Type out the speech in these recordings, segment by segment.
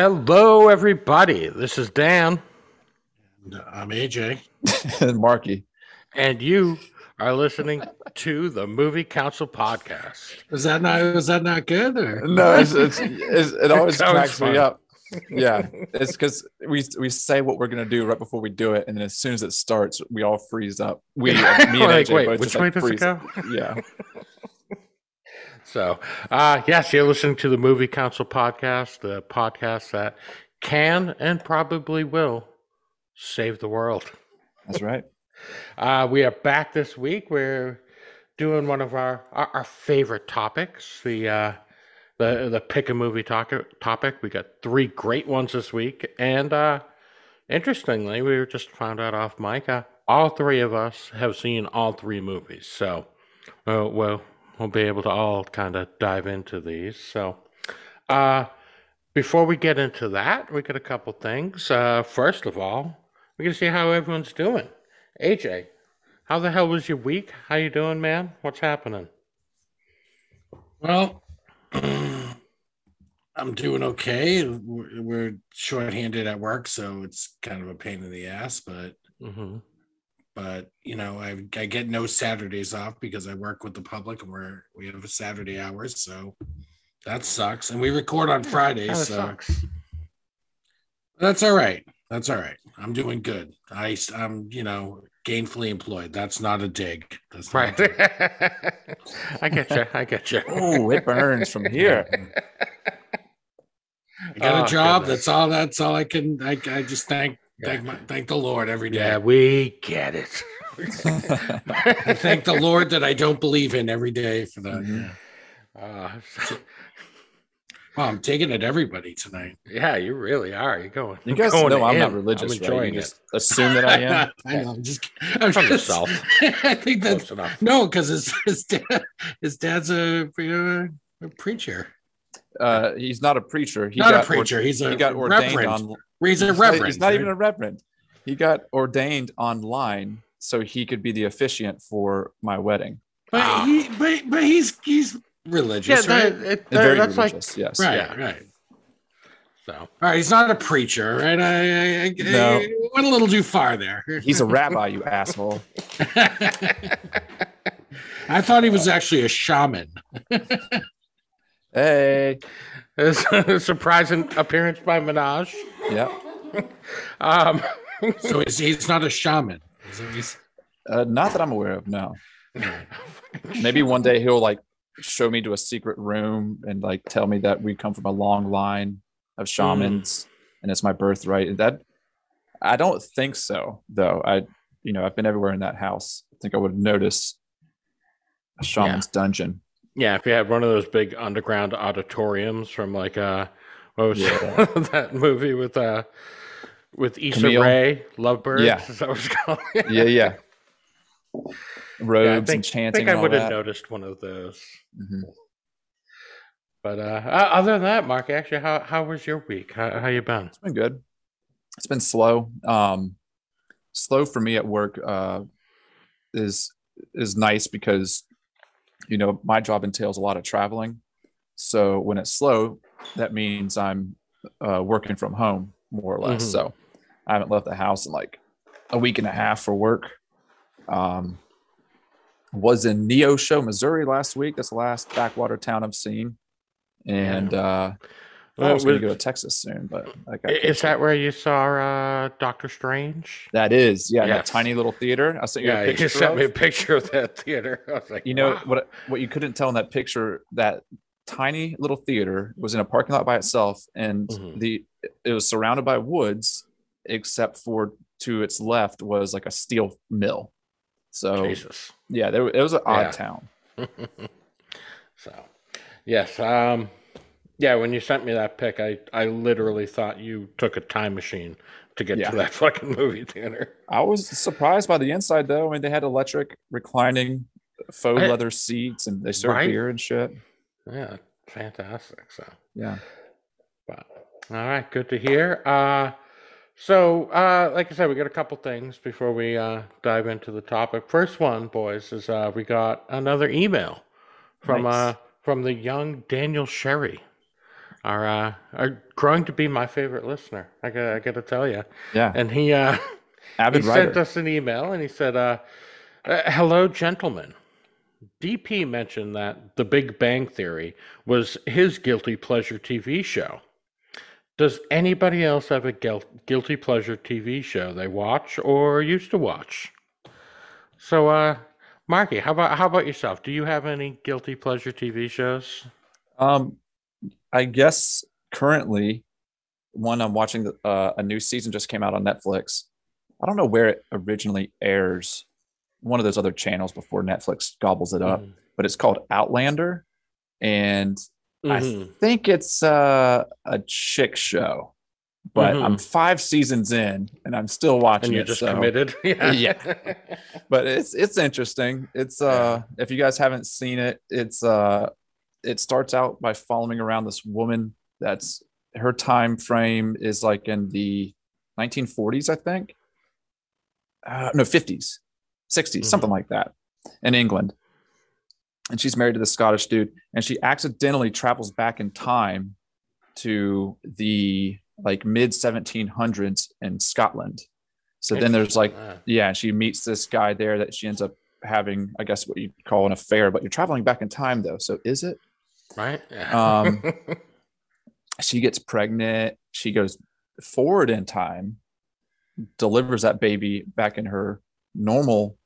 Hello, everybody. This is Dan, uh, I'm AJ. And Marky. and you are listening to the Movie Council podcast. Is that not was that not good? Or? No, it's, it's, it's, it always cracks fun. me up. Yeah, it's because we we say what we're gonna do right before we do it, and then as soon as it starts, we all freeze up. We, me and Like, AJ wait, both which just, way like, does it freeze. go? Yeah, So, uh, yes, you're listening to the Movie Council podcast, the podcast that can and probably will save the world. that's right. Uh, we are back this week. We're doing one of our our, our favorite topics, the uh, the the pick a movie topic. Topic. We got three great ones this week, and uh, interestingly, we just found out off mic. Uh, all three of us have seen all three movies, so uh, well, we'll be able to all kind of dive into these. So, uh, before we get into that, we got a couple things. Uh, first of all, we're gonna see how everyone's doing. AJ, how the hell was your week? How you doing, man? What's happening? Well, I'm doing okay. We're, we're shorthanded at work, so it's kind of a pain in the ass. But Mm-hmm. But you know, I I get no Saturdays off because I work with the public, and we're we have a Saturday hours, so that sucks. And we record on Fridays, Kind so sucks. that's all right. That's all right. I'm doing good. I I'm you know gainfully employed. That's not a dig. That's not Right. dig. I get you. I get you. Oh, it burns from here. I got Oh, a job. goodness. That's all. That's all I can. I, I just thank Yeah. Thank my, thank the Lord every day. Yeah, we get it. I thank the Lord that I don't believe in every day for that. Mhm. Uh, Well, I'm taking it everybody tonight. yeah, you really are. You're going. You guys going know I'm not religious, I'm right? enjoying You it. just assume that I am. I know. I'm just. I'm From just yourself. I think Close that's enough. no, because his his dad his dad's a, you a preacher, Uh, he's not a preacher. He not a got or- preacher. he's a he got ordained reverend. on. He's a he's not- reverend. He's not even a reverend. He got ordained online so he could be the officiant for my wedding. but Ah. he, but but he's he's Yeah, religious, that, it, And very that's like yes. right, yeah. right. so. All right, he's not a preacher, right? I, I, I, No. I went a little too far there. He's a rabbi, you asshole. I thought he was actually a shaman. Hey. It's a surprising appearance by Minaj. Yeah. Um, So he's, he's not a shaman. Is that- he's- Uh, not that I'm aware of, no. Maybe one day he'll like show me to a secret room and like tell me that we come from a long line of shamans and it's my birthright. That I don't think so, though. I, you know, I've been everywhere in that house. I think I would notice a shaman's dungeon. Yeah, if you had one of those big underground auditoriums from like uh, what was Yeah. that movie with uh, with Issa Kumail? Rae, Lovebirds? Yeah. is that what it's called? Yeah, yeah. Robes Yeah, I and think, I think I would have noticed one of those. Mhm. But uh, uh, other than that, Mark, actually, how how was your week? How how you been? It's been good. It's been slow. Um, slow for me at work uh, is is nice because you know my job entails a lot of traveling. So when it's slow, that means I'm uh, working from home more or less. Mhm. So I haven't left the house in like a week and a half for work. Um, was in Neosho, Missouri last week. That's the last backwater town I've seen. And uh, I was going to go to Texas soon, but I got Is that where you saw uh, Doctor Strange? That is, yeah, Yes. that tiny little theater. I sent you Yeah, a you picture. sent me a of. picture of that theater. I was like, You know wow. what? What you couldn't tell in that picture that tiny little theater was in a parking lot by itself, and Mhm. the it was surrounded by woods, except for to its left was like a steel mill. So Jesus. yeah, there it was an odd Yeah. town. so, yes. Um, Yeah, when you sent me that pic, I I literally thought you took a time machine to get Yeah. to that fucking movie theater. I was surprised by the inside though. I mean, they had electric reclining faux I- leather seats and they served Right? beer and shit. Yeah, fantastic. So, Yeah. but all right, good to hear. Uh, so, uh, like I said, we got a couple things before we uh, dive into the topic. First one, boys, is uh, we got another email from Nice. uh, from the young Daniel Sherry. Our, uh, are growing to be my favorite listener. I got, I got to tell you. Yeah. And he, uh, Avid he writer. sent us an email and he said, uh, uh, "Hello, gentlemen. DP mentioned that The Big Bang Theory was his guilty pleasure TV show. Does anybody else have a guil- guilty pleasure TV show they watch or used to watch? So, uh, Marky, how about how about yourself? Do you have any guilty pleasure TV shows? Um, I guess currently, one I'm watching. The, uh, a new season just came out on Netflix. I don't know where it originally airs. One of those other channels before Netflix gobbles it up, Mhm. but it's called Outlander, and I Mhm. think it's uh, a chick show. But I'm five seasons in, and I'm still watching And you're it. just so- committed? Yeah. but it's it's interesting. It's uh if you guys haven't seen it, it's uh it starts out by following around this woman that's her time frame is like in the 1940s, I think. Uh, no, 50s, 60s, Mhm. something like that, in England. And she's married to this Scottish dude, and she accidentally travels back in time to the like mid 1700s in Scotland. So then there's like yeah, she meets this guy there that she ends up having, I guess, what you'd call an affair. But you're traveling back in time, though. So is it? Right? Yeah. Um, She gets pregnant. She goes forward in time, delivers that baby back in her normal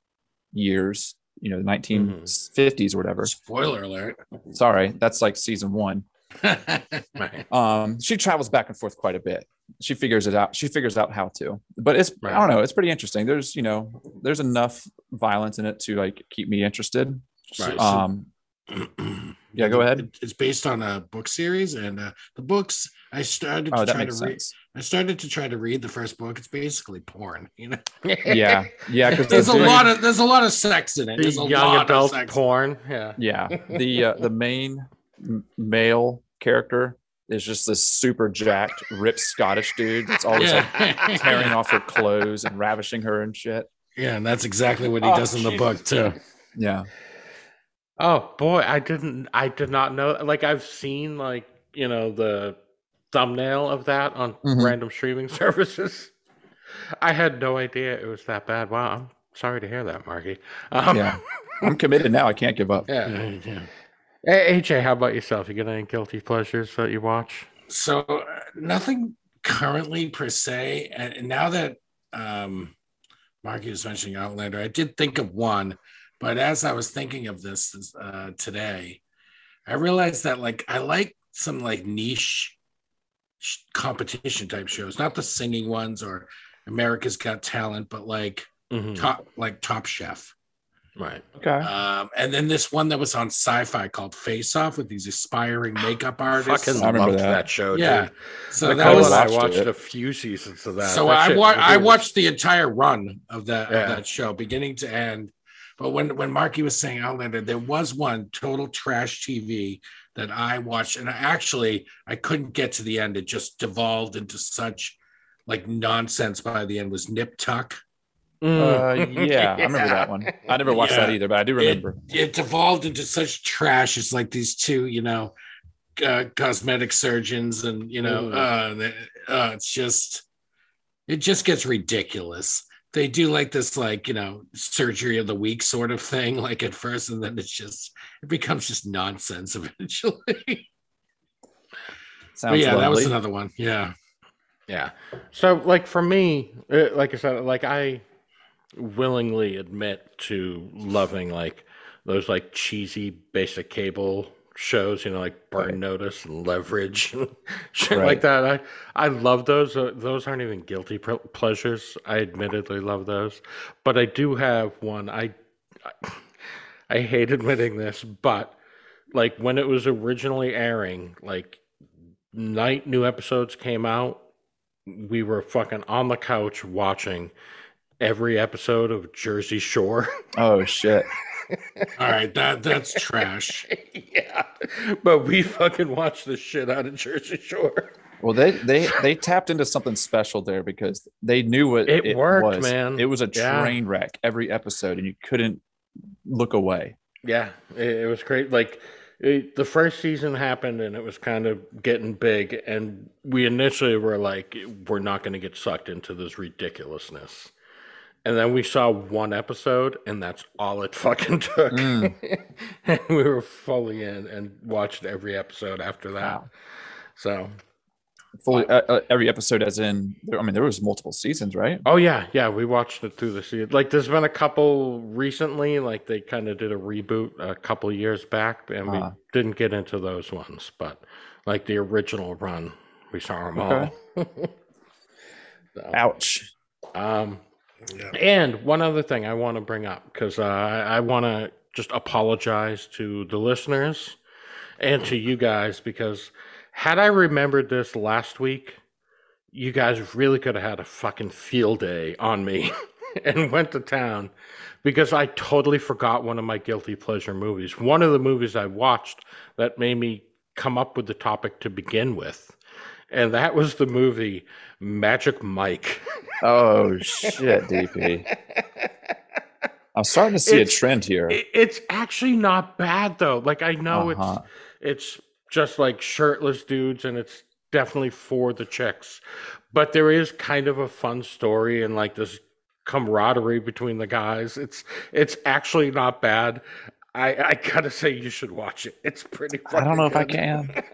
years. You know, the 1950s or whatever. Spoiler alert. Sorry, that's like season one. right. Um, she travels back and forth quite a bit. She figures it out. She figures out how to. But it's I don't know. It's pretty interesting. There's you know there's enough violence in it to like keep me interested. Right. Um, Yeah, go ahead. It's based on a book series, and uh, the books I started to oh, that try to makes read. I started to try to read the first book. It's basically porn, you know. Yeah, yeah, because There's a lot of there's a lot of sex in it. The There's a young lot adult of sex. porn. Yeah. yeah the uh, the main male character is just this super jacked, ripped Scottish dude. It's always like tearing off her clothes and ravishing her and shit. yeah, and that's exactly what he Oh, does in the Jesus. book too. Yeah, Oh boy, I didn't. I did not know. Like I've seen like you know the thumbnail of that on Mhm. random streaming services. I had no idea it was that bad. Wow, I'm sorry to hear that, Marky. Um, yeah. I'm committed now. I can't give up. yeah. Yeah, yeah. Hey, AJ, how about yourself? You got any guilty pleasures that you watch? So uh, nothing currently per se. And and now that um, Marky was mentioning Outlander, I did think of one, but as I was thinking of this uh, today, I realized that like I like some like niche competition type shows, not the singing ones or America's Got Talent, but like Mhm. top like Top Chef. Right. Okay. Um, and then this one that was on Sci-Fi called Face Off with these aspiring makeup artists. Fucking I remember loved that. that. show, Yeah. dude. So Nicole that was I watched watched it. a few seasons of that. so That I shit wa- I watched the entire run of that Yeah. of that show, beginning to end. But when when Marky was saying Outlander, there was one total trash TV that I watched, and I actually I couldn't get to the end. It just devolved into such like nonsense by the end. Was Nip Tuck? Mm. Uh, yeah, I remember that one. I never watched that either, but I do remember. It devolved into such trash. It's like these two, you know, uh, cosmetic surgeons, and you know, Mm. uh, uh, it's just, it just gets ridiculous. They do like this, like you know, surgery of the week sort of thing, like at first, and then it's just, it becomes just nonsense eventually. Sounds but yeah, that was another one. Yeah, Yeah. So, like for me, uh, like I said, like I willingly admit to loving like those like cheesy basic cable shows, you know, like Burn Right. Notice and Leverage and shit Right. like that. I I love those. Uh, those aren't even guilty pleasures. I admittedly love those, but I do have one. I I, I hate admitting this, but like when it was originally airing, like night new episodes came out, we were fucking on the couch watching every episode of Jersey Shore. Oh shit. All right, that that's trash. yeah. But we fucking watched the shit out of Jersey Shore. Well, they they they tapped into something special there because they knew what It worked, was. man. It was a Yeah. train wreck every episode, and you couldn't look away. Yeah, it, it was great. Like it, the first season happened, and it was kind of getting big, and we initially were like, "We're not going to get sucked into this ridiculousness." And then we saw one episode, and that's all it fucking took. Mm. and we were fully in and watched every episode after that. Wow. So, Fully, uh, uh, every episode, as in, I mean, there was multiple seasons, right? oh yeah, yeah, we watched it through the season. Like, there's been a couple recently, like they kind of did a reboot a couple years back, and we Uh-huh. didn't get into those ones. But like the original run, we saw them all. So, Ouch. um, And one other thing I want to bring up because uh, I want to just apologize to the listeners and to you guys because had I remembered this last week, you guys really could have had a fucking field day on me and went to town because I totally forgot one of my guilty pleasure movies. One of the movies I watched that made me come up with the topic to begin with. And that was the movie Magic Mike. Oh shit, DP. I'm starting to see It's- a trend here. It's actually not bad though. Like I know Uh-huh. it's it's just like shirtless dudes and it's definitely for the chicks. But there is kind of a fun story and like this camaraderie between the guys. It's it's actually not bad. I I gotta say you should watch it. It's pretty. I don't know if I can.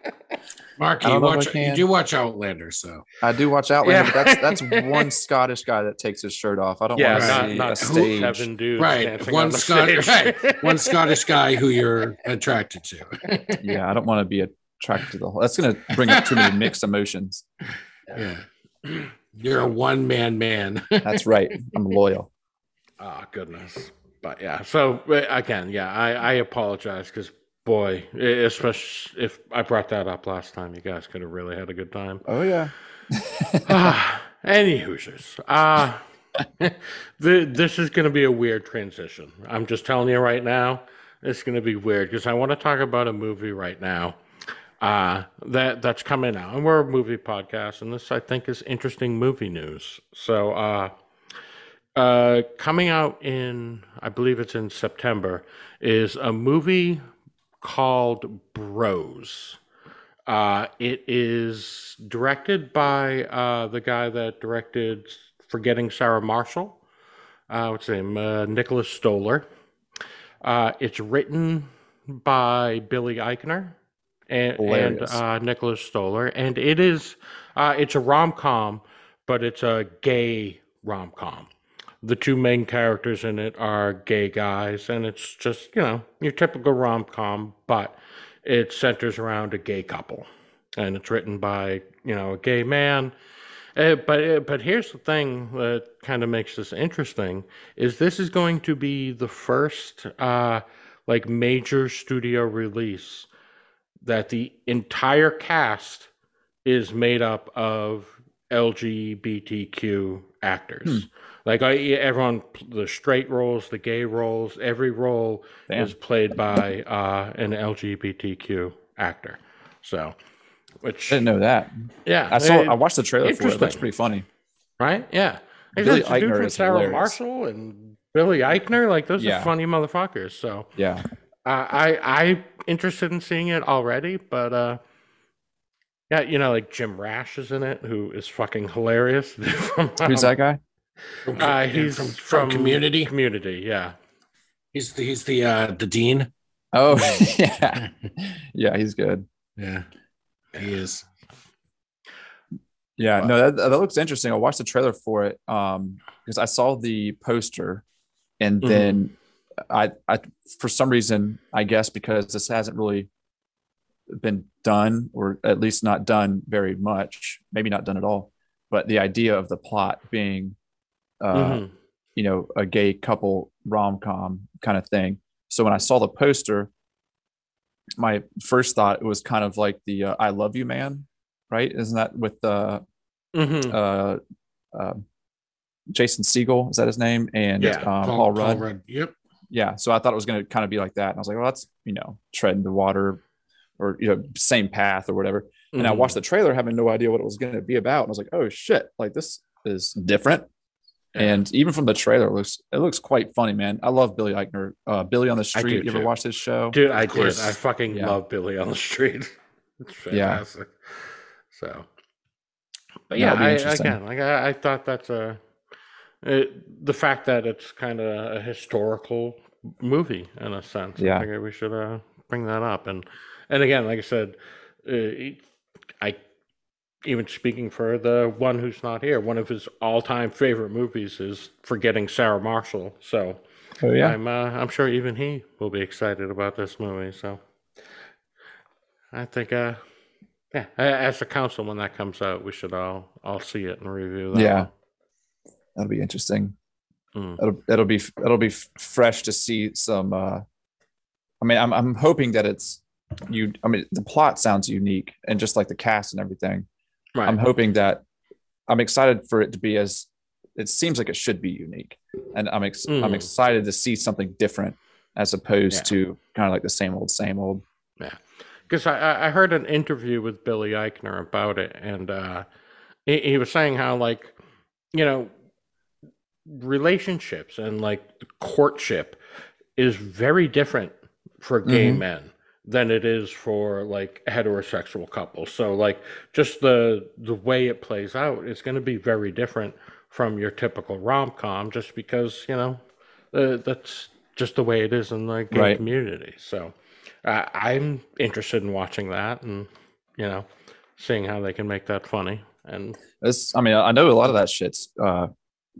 Mark, you don't know if I watch you do watch Outlander, so I do watch Outlander, Yeah. but that's that's one Scottish guy that takes his shirt off. I don't Yeah, want to not see not a stage. seven dudes right. One on Scottish, right. One Scottish guy who you're attracted to. Yeah, I don't want to be attracted to the whole. That's going to bring up too many mixed emotions. Yeah, you're a one man man. That's right. I'm loyal. Oh goodness. But yeah, so uh, again, yeah, I, I apologize because boy, especially if I brought that up last time, you guys could have really had a good time. Oh yeah. Ah, Any Hoosiers. Uh, the, this is going to be a weird transition. I'm just telling you right now, it's going to be weird because I want to talk about a movie right now uh, that that's coming out, and we're a movie podcast, and this I think is interesting movie news. So, uh, uh, coming out in, I believe it's in September, is a movie called Bros. Uh, it is directed by uh, the guy that directed Forgetting Sarah Marshall. Uh, what's his name? Uh, Nicholas Stoller. Uh, it's written by Billy Eichner and, and uh, Nicholas Stoller, and it is uh, it's a rom com, but it's a gay rom com. The two main characters in it are gay guys, and it's just you know your typical rom com, but it centers around a gay couple, and it's written by you know a gay man. Uh, but uh, but here's the thing that kind of makes this interesting is this is going to be the first uh, like major studio release that the entire cast is made up of LGBTQ actors. Like I, everyone, the straight roles, the gay roles, every role Damn. is played by uh, an LGBTQ actor. So, which I didn't know that. yeah, I saw. it- I watched the trailer for it. Looks pretty funny. right? Yeah, Billy that's dude Eichner from is Sarah hilarious. Marshall and Billy Eichner. Like those Yeah. are funny motherfuckers. So Yeah. uh, I I interested in seeing it already, but uh, yeah, you know, like Jim Rash is in it, who is fucking hilarious. From, Who's that guy? From, Uh, he's from, from, from Community. Community, yeah. He's the, he's the uh, the dean. Oh yeah. Yeah, he's good. Yeah, he is. Yeah, no, that, that looks interesting. I watched the trailer for it um because I saw the poster and Mhm. then I I for some reason, I guess because this hasn't really been done or at least not done very much, maybe not done at all, but the idea of the plot being uh Mhm. you know, a gay couple rom-com kind of thing. So when I saw the poster, my first thought was kind of like the uh, I love you man right? Isn't that with uh, Mhm. uh, uh, Jason Segel? Is that his name? And Yeah, um, Paul, Rudd. Yep. Yeah. So I thought it was going to kind of be like that, and I was like, well, that's you know, treading the water, or you know, same path or whatever. And I Mhm. watched the trailer, having no idea what it was going to be about, and I was like, oh shit, like this is different. Yeah. And even from the trailer, it looks it looks quite funny, man. I love Billy Eichner. Uh, Billy on the Street. You ever too. watch this show? Dude, I Of did. I fucking Yeah. love Billy on the Street. It's Yeah. fantastic. So, but Yeah, yeah, I, interesting. again, like I, I thought that's a it, the fact that it's kind of a historical movie in a sense. Yeah. I figured we should uh, bring that up. And and again, like I said, uh, I even speaking for the one who's not here, one of his all-time favorite movies is Forgetting Sarah Marshall. So. Oh yeah. I'm uh, I'm sure even he will be excited about this movie. So I think uh yeah, as a council when that comes out, we should all all see it and review that. Yeah. one. That'll be interesting. Mm. It'll it'll be it'll be fresh to see some. uh I mean, I'm I'm hoping that it's you. I mean, the plot sounds unique, and just like the cast and everything, Right. I'm hoping that I'm excited for it to be as. It seems like it should be unique, and I'm ex- I'm Mm. excited to see something different as opposed Yeah. to kind of like the same old same old. Yeah, because I- I, heard an interview with Billy Eichner about it, and uh, he, he was saying how like you know relationships and like courtship is very different for gay Mhm. men than it is for like heterosexual couples. So like just the the way it plays out is going to be very different from your typical rom com, just because you know uh, that's just the way it is in the gay Right. community. So uh, I'm interested in watching that and you know seeing how they can make that funny. And It's, I mean, I know a lot of that shit's uh,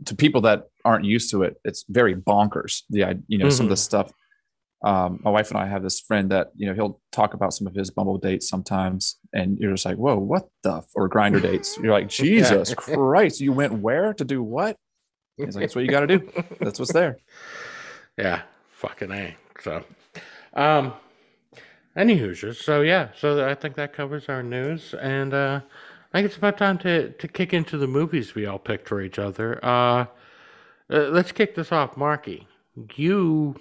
to people that aren't used to it. It's very bonkers. The, you know, some of the stuff. Um, my wife and I have this friend that you know he'll talk about some of his Bumble dates sometimes, and you're just like, "Whoa, what the?" F-? Or Grindr dates. You're like, "Jesus Christ, you went where to do what?" He's like, "That's what you got to do. That's what's there." Yeah, fucking a. So, um, any Hoosiers. So yeah, so I think that covers our news, and uh, I think it's about time to to kick into the movies we all picked for each other. Uh, uh let's kick this off, Marky. You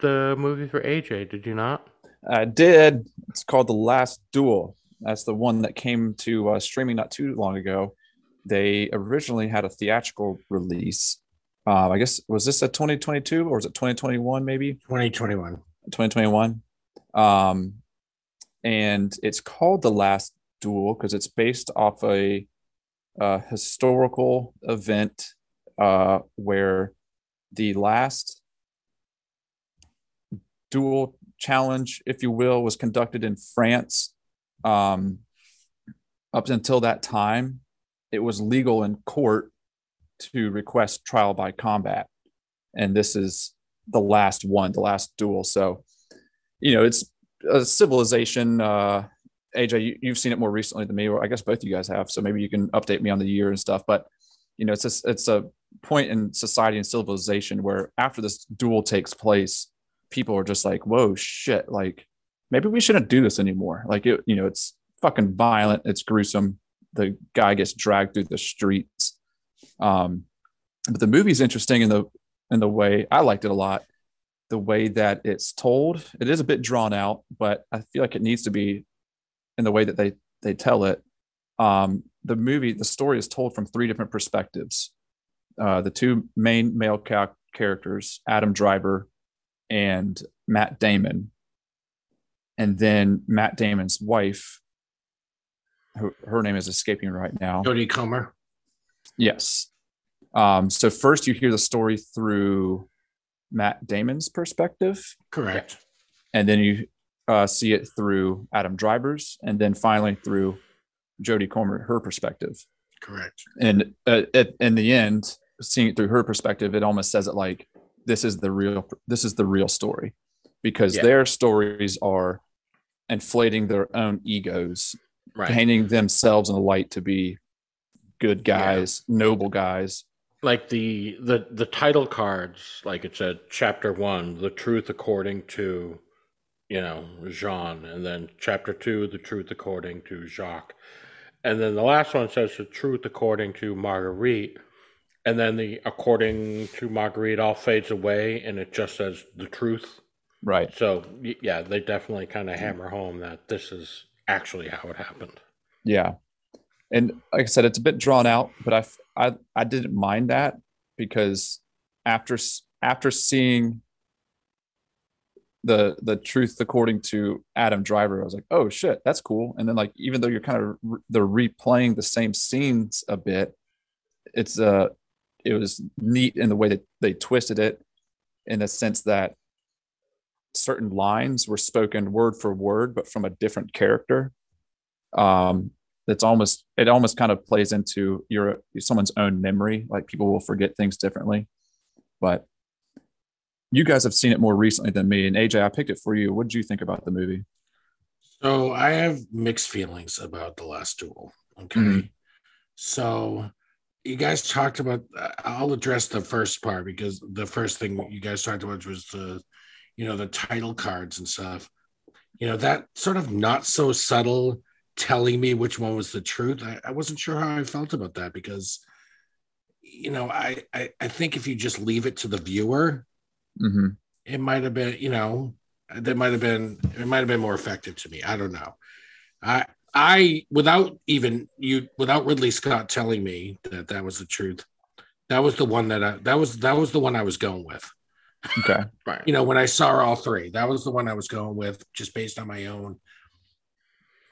the movie for AJ, did you not? I did. It's called The Last Duel. That's the one that came to uh, streaming not too long ago. They originally had a theatrical release. Uh, I guess was this a 2022 or was it 2021? Maybe 2021. 2021. Um, and it's called The Last Duel because it's based off a, uh historical event uh, where the last duel challenge, if you will, was conducted in France. Um, up until that time, it was legal in court to request trial by combat. And this is the last one, the last duel. So, you know, it's a civilization. Uh, AJ, you, you've seen it more recently than me, or I guess both you guys have. So maybe you can update me on the year and stuff. But, you know, it's a, it's a point in society and civilization where after this duel takes place, people are just like, whoa, shit. Like, maybe we shouldn't do this anymore. Like, it, you know, it's fucking violent. It's gruesome. The guy gets dragged through the streets. Um, but the movie's interesting in the in the way I liked it a lot. The way that it's told, it is a bit drawn out, but I feel like it needs to be in the way that they they tell it. Um, the movie, the story is told from three different perspectives. Uh, the two main male ca- characters, Adam Driver and Matt Damon, and then Matt Damon's wife, her, her name is escaping right now. Jodie Comer. Yes. Um, so first you hear the story through Matt Damon's perspective, Correct. and then you uh, see it through Adam Driver's, and then finally through Jodie Comer, her perspective. Correct. And uh, at, in the end, seeing it through her perspective, it almost says it like this is the real this is the real story, because Yeah. their stories are inflating their own egos, Right. painting themselves in the light to be good guys, noble guys, like the the the title cards like it said chapter one the truth according to you know jean and then chapter two the truth according to jacques And then the last one says the truth according to Marguerite. And then the according to Marguerite all fades away and it just says the truth. Right. So yeah, they definitely kind of hammer home that this is actually how it happened. Yeah. And like I said, it's a bit drawn out, but I I I didn't mind that because after after seeing the the truth according to Adam Driver, I was like, oh shit, that's cool. And then like even though you're kind of re- they're replaying the same scenes a bit, it's uh it was neat in the way that they twisted it, in the sense that certain lines were spoken word for word, but from a different character. Um, that's almost it almost kind of plays into your someone's own memory. Like people will forget things differently, but you guys have seen it more recently than me. And AJ, I picked it for you. What did you think about the movie? So I have mixed feelings about the last duel. Okay. Mhm. So you guys talked about I'll address the first part because the first thing you guys talked about was the you know the title cards and stuff. You know, that sort of not so subtle telling me which one was the truth. I, I wasn't sure how I felt about that because you know, I, I I think if you just leave it to the viewer, Mm-hmm. it might have been, you know, that might have been it might have been more effective to me. I don't know. I I without even you without Ridley Scott telling me that that was the truth. That was the one that I that was that was the one I was going with. Okay. Right. You know, when I saw all three, that was the one I was going with just based on my own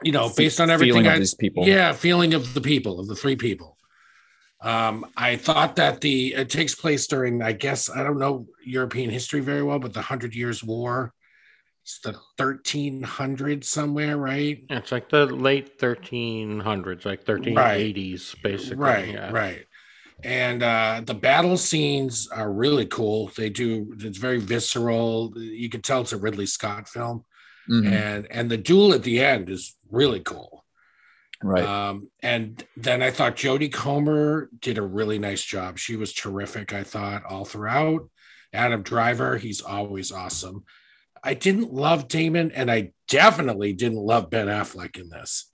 you know, based on everything Feeling of I these people. yeah, feeling of the people, of the three people. Um, I thought that the it takes place during, I guess, I don't know European history very well, but the Hundred Years' War. It's the 1300 somewhere, right? It's like the late 1300s, like 1380s, basically. right, yeah. right. And uh, the battle scenes are really cool. They do. It's very visceral. You can tell it's a Ridley Scott film, Mhm. and and the duel at the end is really cool. Right. Um, and then I thought Jodie Comer did a really nice job. She was terrific, I thought, all throughout. Adam Driver, he's always awesome. I didn't love Damon, and I definitely didn't love Ben Affleck in this.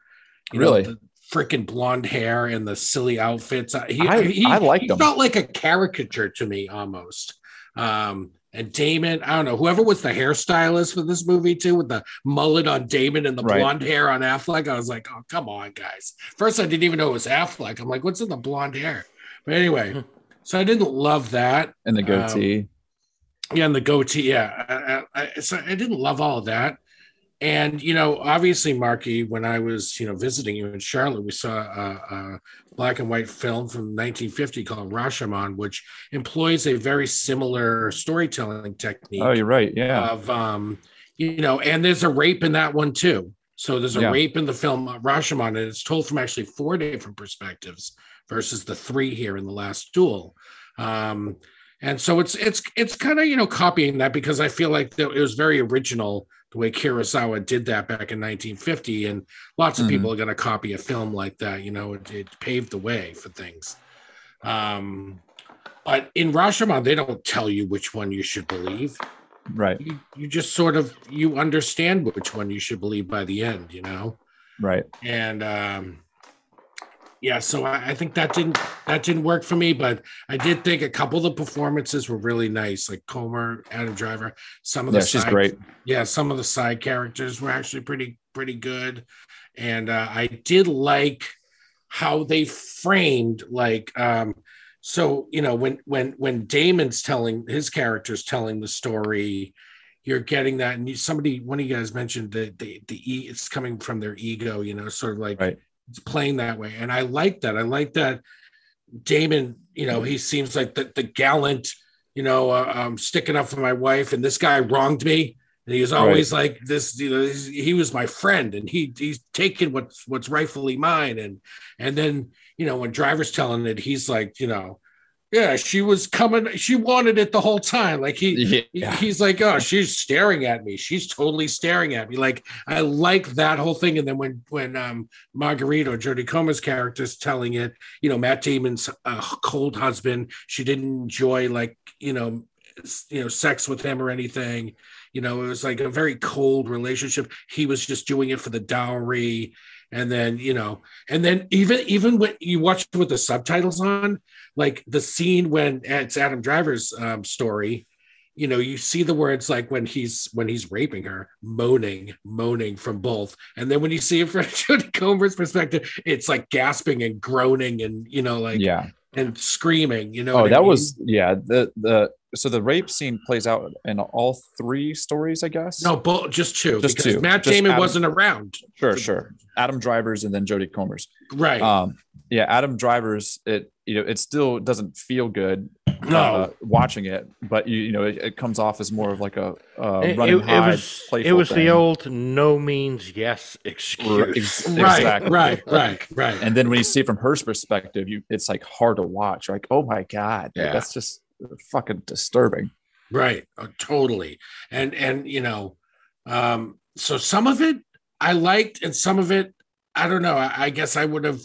Really? the freaking blonde hair and the silly outfits. He, I- he, I liked he him. felt like a caricature to me almost. Um, and Damon, I don't know, whoever was the hairstylist for this movie too, with the mullet on Damon and the Right. blonde hair on Affleck, I was like, oh, come on, guys. First, I didn't even know it was Affleck. I'm like, what's in the blonde hair? But anyway, so I didn't love that. and the goatee. Yeah, and the goatee. Yeah, I, I, so I didn't love all of that. And you know, obviously, Marky, when I was you know visiting you in Charlotte, we saw a, a black and white film from 1950 called Rashomon, which employs a very similar storytelling technique oh, you're right. Yeah. of um, you know, and there's a rape in that one too. So there's a Yeah. rape in the film Rashomon, and it's told from actually four different perspectives versus the three here in the last duel. Um, and so it's it's it's kind of you know copying that because I feel like it was very original the way Kurosawa did that back in 1950, and lots of Mhm. people are going to copy a film like that. You know, it, it paved the way for things. Um, but in Rashomon, they don't tell you which one you should believe right. you, you just sort of you understand which one you should believe by the end you know Right. and um yeah so I, I think that didn't that didn't work for me but i did think a couple of the performances were really nice like comer adam driver some of the Yeah, she's side- great. yeah some of the side characters were actually pretty pretty good and uh, i did like how they framed like um so you know when when when damon's telling his characters telling the story you're getting that and you, somebody one of you guys mentioned that the the e it's coming from their ego you know sort of like Right. It's playing that way. And i like that. I like that damon you know he seems like the, the gallant you know uh, um sticking up for my wife. And this guy wronged me. And he was always like this you know he was my friend and he he's taken what's what's rightfully mine. And and then you know when driver's telling it he's like you know yeah she was coming she wanted it the whole time. Like he Yeah. he's like oh she's staring at me. She's totally staring at me. Like i like that whole thing. And then when when um Marguerite or jodie comer's character is telling it you know matt damon's uh, cold husband. She didn't enjoy like you know you know sex with him or anything. You know it was like a very cold relationship. He was just doing it for the dowry. And then you know and then even even when you watch it with the subtitles on like the scene when it's adam driver's um, story you know you see the words like when he's when he's raping her moaning moaning from both and then when you see it from Jodie Comer's perspective it's like gasping and groaning and you know like yeah. and screaming you know Oh, what I that mean? was yeah. The the so the rape scene plays out in all three stories, I guess. no both just two Just because two. matt Just damon Adam- wasn't around sure, sure. Adam Drivers and then Jodie Comer's. right Um, yeah, Adam Drivers. It you know it still doesn't feel good no uh, watching it, but you you know it, it comes off as more of like a uh, It, running it- it hide, was it playful was the old no means yes excuse. ex- right exactly. right right right And then when you see it from her perspective, you it's like hard to watch. You're like, oh my god, Yeah. that's just fucking disturbing. Right. Oh, totally. And and you know, um, so some of it I liked, and some of it I don't know. I, I guess I would have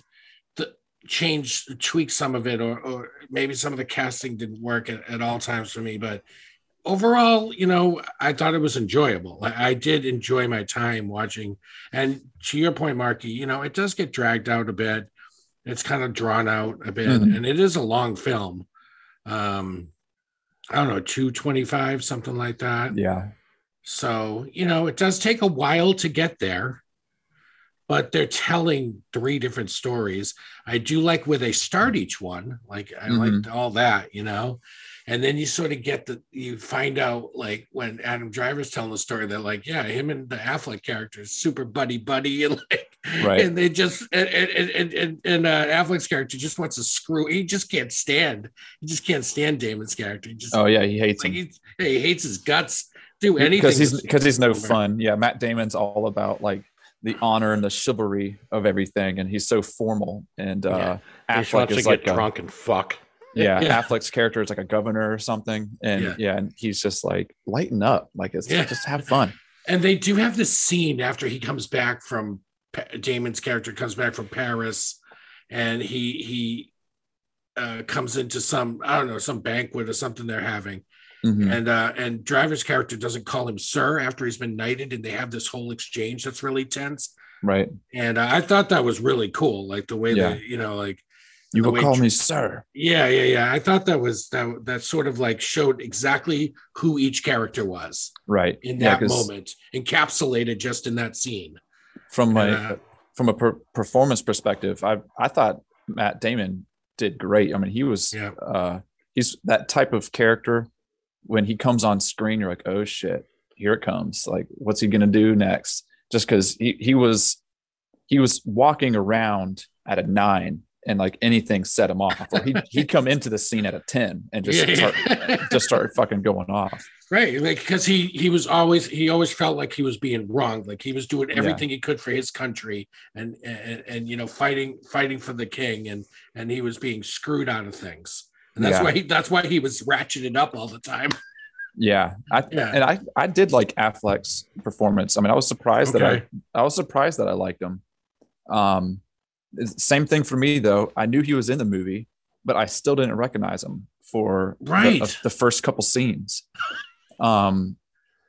th- changed, tweaked some of it, or or maybe some of the casting didn't work at, at all times for me. But overall, you know, I thought it was enjoyable. I, I did enjoy my time watching. And to your point, Marky, you know, it does get dragged out a bit. It's kind of drawn out a bit, Mhm. and it is a long film. Um, I don't know, 225, something like that. Yeah, So, you know, it does take a while to get there, but they're telling three different stories. I do like where they start each one. Like, I Mhm. liked all that, you know. And then you sort of get the, you find out like when Adam Driver's telling the story, they're like, yeah, him and the Affleck character is super buddy buddy. And like, right. and they just, and, and, and, and, and uh, Affleck's character just wants to screw, he just can't stand, he just can't stand Damon's character. He just, oh yeah, he hates like him he, he hates his guts. Do anything because he's because he's no fun. Yeah, Matt Damon's all about like the honor and the chivalry of everything, and he's so formal. And uh, He Affleck just wants is get like a- drunk and fuck. yeah, Yeah. Affleck's character is like a governor or something, and Yeah. yeah, and he's just like lighten up, like it's Yeah. just have fun. And they do have this scene after he comes back from Pa- Damon's character comes back from Paris, and he he uh, comes into some I don't know some banquet or something they're having, Mhm. and uh, and Driver's character doesn't call him sir after he's been knighted, and they have this whole exchange that's really tense. Right? And uh, I thought that was really cool, like the way Yeah. they you know like You will call me sir. Yeah, yeah, yeah. I thought that was that that sort of like showed exactly who each character was Right? in Yeah, moment, encapsulated just in that scene. From my from a per- performance perspective, I I thought Matt Damon did great. I mean, he was Yeah. uh he's that type of character when he comes on screen you're like oh shit here it comes like what's he gonna do next just because he, he was he was walking around at a nine and like anything set him off or he, he'd come into the scene at a 10 and just Yeah, start yeah. just start fucking going off right, like because he he was always he always felt like he was being wronged, like he was doing everything he could for his country and, and and you know fighting fighting for the king and and he was being screwed out of things. And that's Yeah. why he that's why he was ratcheted up all the time. yeah I, Yeah. and i i did like affleck's performance i mean i was surprised that i i was surprised that i liked him um same thing for me though i knew he was in the movie but i still didn't recognize him for the- Right. of the, first couple scenes um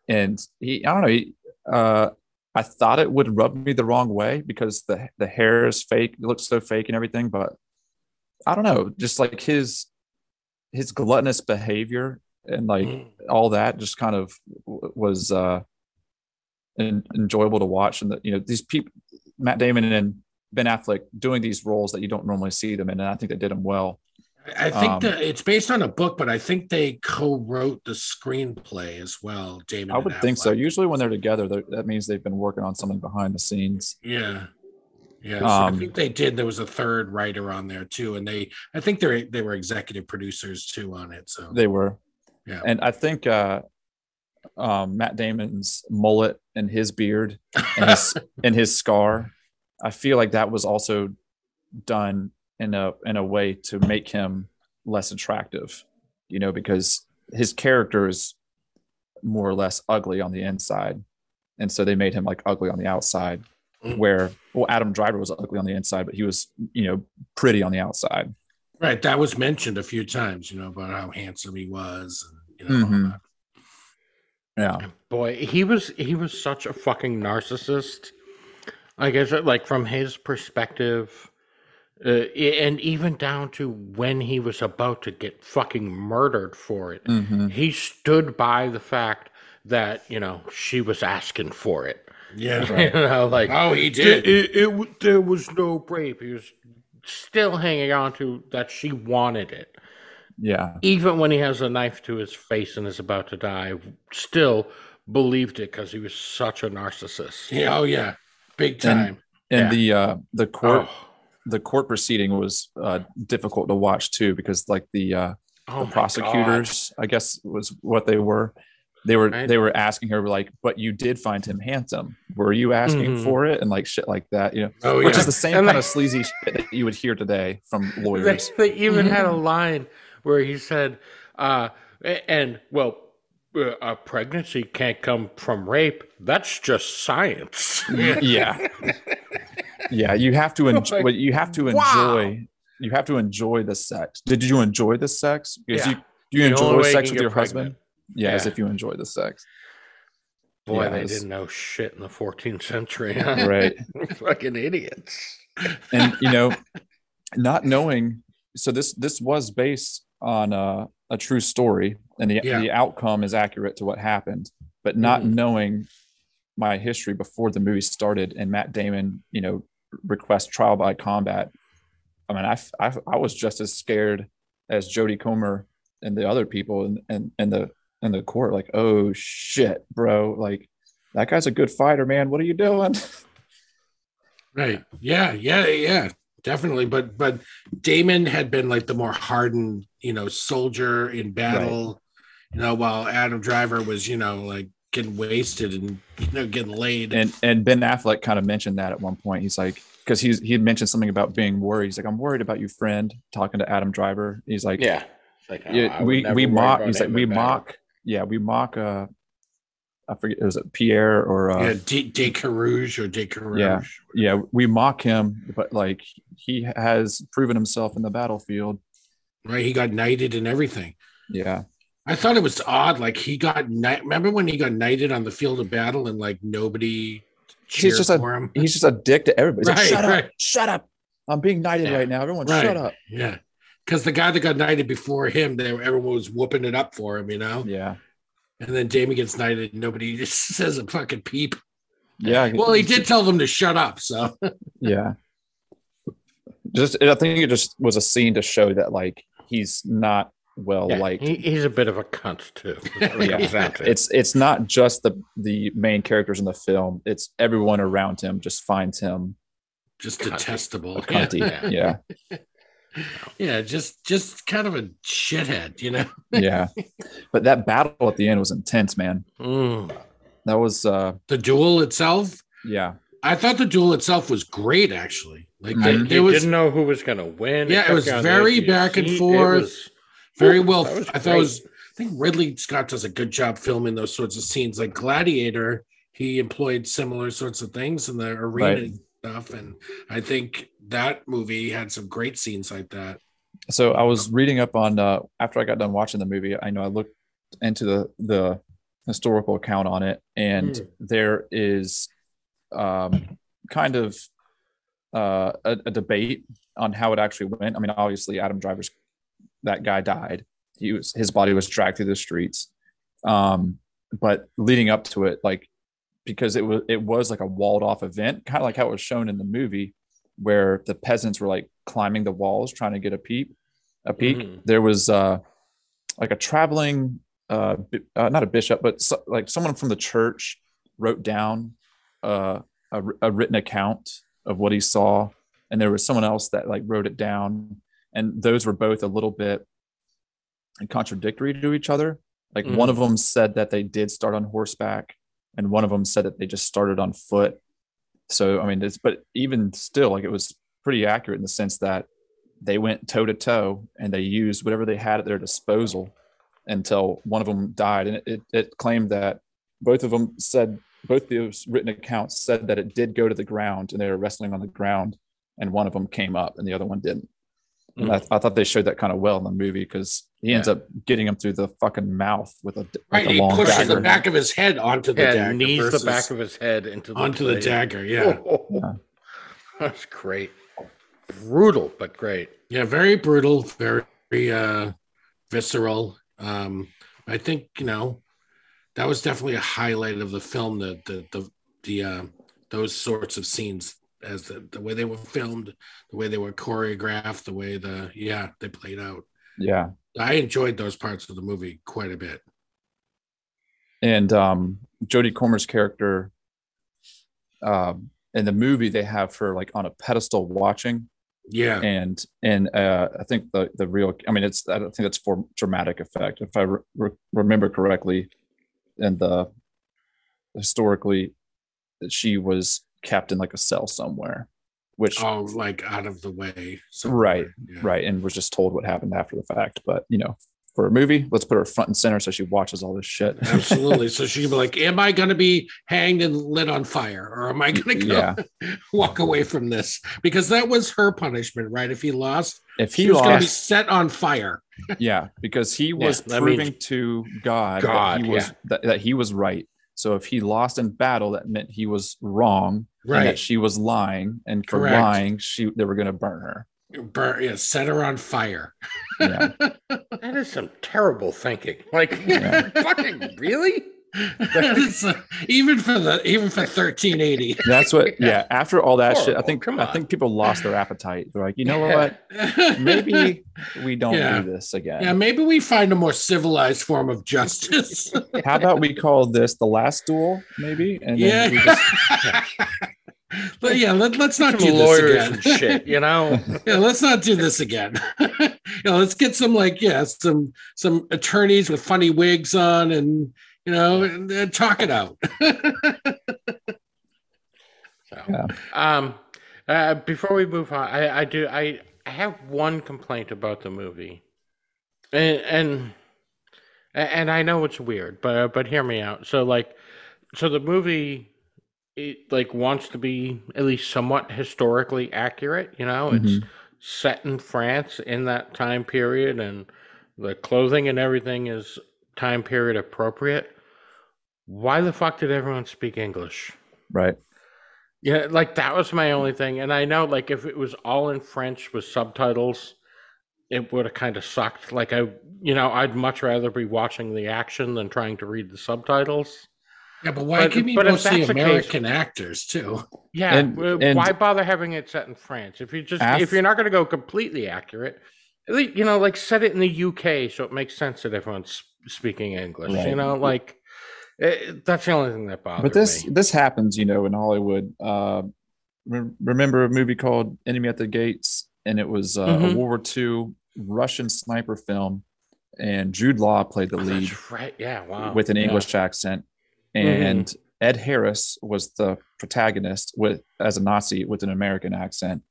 and he i don't know he uh i thought it would rub me the wrong way because the the hair is fake it looks so fake and everything but i don't know just like his his gluttonous behavior and like Mm. all that just kind of was uh en- enjoyable to watch and that you know these people matt damon and ben affleck doing these roles that you don't normally see them in and i think they did them well I think Um, that it's based on a book, but I think they co-wrote the screenplay as well. Damon, i would think so usually when they're together they're- that means they've been working on something behind the scenes Yeah. Yeah, so I Um, think they did. There was a third writer on there too, and they, I think they they were executive producers too on it. So they were Yeah. and i think uh um matt damon's mullet and his beard and his, and his scar i feel like that was also done in a in a way to make him less attractive you know because his character is more or less ugly on the inside and so they made him like ugly on the outside Mm. where well adam driver was ugly on the inside but he was you know pretty on the outside right, that was mentioned a few times. You know about how handsome he was, and you know. all Mhm. that. yeah Boy, he was he was such a fucking narcissist. I guess like from his perspective, uh, and even down to when he was about to get fucking murdered for it, Mhm. he stood by the fact that you know she was asking for it. Yeah. you know, like Oh, he did. it, it w- there was no rape. He was still hanging on to that she wanted it, Yeah. even when he has a knife to his face and is about to die. Still believed it because he was such a narcissist. Yeah, oh yeah, big time. And Yeah. the uh the court Oh, the court proceeding was uh difficult to watch too because like the uh oh the prosecutors, I guess was what they were. They were Right. they were asking her like, but you did find him handsome. Were you asking Mhm. for it? And like shit like that, you know, Oh which yeah, is the same And kind like- of sleazy shit that you would hear today from God. They, lawyers. they even had Mm-hmm. a line where he said, uh, and well, a pregnancy can't come from rape. That's just science. yeah. Yeah, you have to enjoy Like, you have to wow. enjoy you have to enjoy the sex. Did you enjoy the sex? Yeah. you do you The enjoy way you sex with your pregnant. husband? Yeah, as if you enjoy the sex. Boy, Yeah, they it's- didn't know shit in the 14th century. Huh? Right. Fucking idiots. and you know not knowing so this this was based on uh, a true story and the, Yeah. the outcome is accurate to what happened but not Mhm. knowing my history before the movie started and matt damon you know request trial by combat i mean i i, I was just as scared as jodie comer and the other people in, in, in the in the court like oh shit bro like that guy's a good fighter man what are you doing right. Yeah, yeah, yeah, definitely. But but Damon had been like the more hardened, you know, soldier in battle. You know, while Adam Driver was, you know, like getting wasted and you know getting laid. and and Ben Affleck kind of mentioned that at one point. He's like, because he's he had mentioned something about being worried. He's like, I'm worried about you, friend. Talking to Adam Driver, he's like, Yeah. Like, oh, yeah, we we mock. He's like, we in mock. Yeah, we mock. Uh, I forget. Was it Pierre or uh, yeah, yeah. De, De Carrouges or De Carrouges. yeah, we mock him, but like he has proven himself in the battlefield. Right. He got knighted and everything. Yeah, I thought it was odd. Like he got knight. Remember when he got knighted on the field of battle and like nobody cheered just a- for him? he's just a dick to everybody. He's like, Right, shut up, shut up. I'm being knighted Yeah. right now. Everyone, Right. shut up. Yeah. Because the guy that got knighted before him, they everyone was whooping it up for him, you know? Yeah, And then Jamie gets knighted and nobody just says a fucking peep. yeah. Well, he did tell them to shut up. So, Yeah. Just, I think it just was a scene to show that like he's not well Yeah, liked. he, he's a bit of a cunt too. That's what it comes down to. It's it's not just the the main characters in the film. It's everyone around him just finds him just Cunty. detestable. cunty. Yeah. Yeah, Yeah. Just, just kind of a shithead, you know? yeah. But that battle at the end was intense, man. Mm. That was uh The duel itself, yeah. I thought the duel itself was great, actually. Like, Mhm. there, You was didn't know who was going to win. Yeah, it kept was you on the very edge of your back and seat. It forth. Was- very well. I thought it was. I think Ridley Scott does a good job filming those sorts of scenes. Like Gladiator, he employed similar sorts of things in the arena Right. and stuff, and I think that movie had some great scenes like that. So I was reading up on uh after I got done watching the movie, I know I looked into the the historical account on it, and Mm. there is um kind of uh a, a debate on how it actually went. I mean, obviously Adam Driver's that guy died. He was his body was dragged through the streets. Um, but leading up to it, like because it was it was like a walled off event, kind of like how it was shown in the movie, where the peasants were like climbing the walls trying to get a peep, a peek. Mhm. There was uh like a traveling uh, uh not a bishop, but so, like someone from the church wrote down uh a, a written account of what he saw, and there was someone else that like wrote it down, and those were both a little bit contradictory to each other. Like mm-hmm. one of them said that they did start on horseback, and one of them said that they just started on foot. So I mean, it's but even still, like it was pretty accurate in the sense that they went toe to toe and they used whatever they had at their disposal until one of them died, and it, it, it claimed that both of them said both those written accounts said that it did go to the ground and they were wrestling on the ground, and one of them came up and the other one didn't. And I, I thought they showed that kind of well in the movie because he ends Yeah. up getting him through the fucking mouth with a, with Right, a he long pushes dagger. the back of his head onto the Yeah, dagger. knees the back of his head into the onto the dagger. Yeah, Yeah. That's great. Brutal, but great. yeah, very brutal, very uh, visceral. Um, I think you know that was definitely a highlight of the film. The the the, the uh, those sorts of scenes as the, the way they were filmed, the way they were choreographed, the way the yeah they played out. Yeah. I enjoyed those parts of the movie quite a bit. And um, Jodie Comer's character um, in the movie, they have her like on a pedestal watching. Yeah, and and uh, I think the the real I mean it's I don't think it's for dramatic effect if I re- re- remember correctly, and the historically she was kept in like a cell somewhere, which oh, like out of the way. Right, Yeah. right, and was just told what happened after the fact. But you know, for a movie, let's put her front and center so she watches all this shit. Absolutely. So she could be like, Am I going to be hanged and lit on fire? Or am I going to go Yeah. walk away from this? Because that was her punishment, right? If he lost, if he was going to be set on fire. yeah, because he was means- proving to God, God, that he was yeah. that, that he was right. So if he lost in battle, that meant he was wrong, and Right. that she was lying, and for Correct. lying, she they were going to burn her. Burn, yeah, set her on fire. Yeah, That is some terrible thinking. Like, Yeah. fucking really? It's, uh, even for the even for 1380. that's what. Yeah, after all that shit, I think come on. I think people lost their appetite. They're like, you know Yeah. what? Maybe we don't Yeah. do this again. Yeah, maybe we find a more civilized form of justice. How about we call this the last duel, maybe? And yeah. then we just but yeah, let, let's not Some do lawyers this and again. shit, you know? yeah, let's not do this again. you know, let's get some like yeah, some some attorneys with funny wigs on, and you know, and, uh, talk it out. So, Yeah. um, uh, before we move on, I, I do I, I have one complaint about the movie, and and and I know it's weird, but but hear me out. So like, so the movie, it like wants to be at least somewhat historically accurate. You know, it's set in France in that time period, and the clothing and everything is time period appropriate. Why the fuck did everyone speak English? right. Yeah, like that was my only thing. And I know like if it was all in French with subtitles, it would have kind of sucked. Like I you know, I'd much rather be watching the action than trying to read the subtitles. Yeah, but why But- give me but if mostly that's the case- American actors too? Yeah, And- and- why bother having it set in France? If you just Af- if you're not going to go completely accurate, at least, you know, like set it in the UK so it makes sense that everyone's speaking English. You know, like eh, that's the only thing that bothers But this me. this happens, you know, in Hollywood. Uh, re- remember a movie called Enemy at the Gates, and it was uh, a Mhm. World War II Russian sniper film, and Jude Law played the Oh, lead right. Yeah, wow. with an Yeah. English accent, Mhm. and Ed Harris was the protagonist with as a Nazi with an American accent.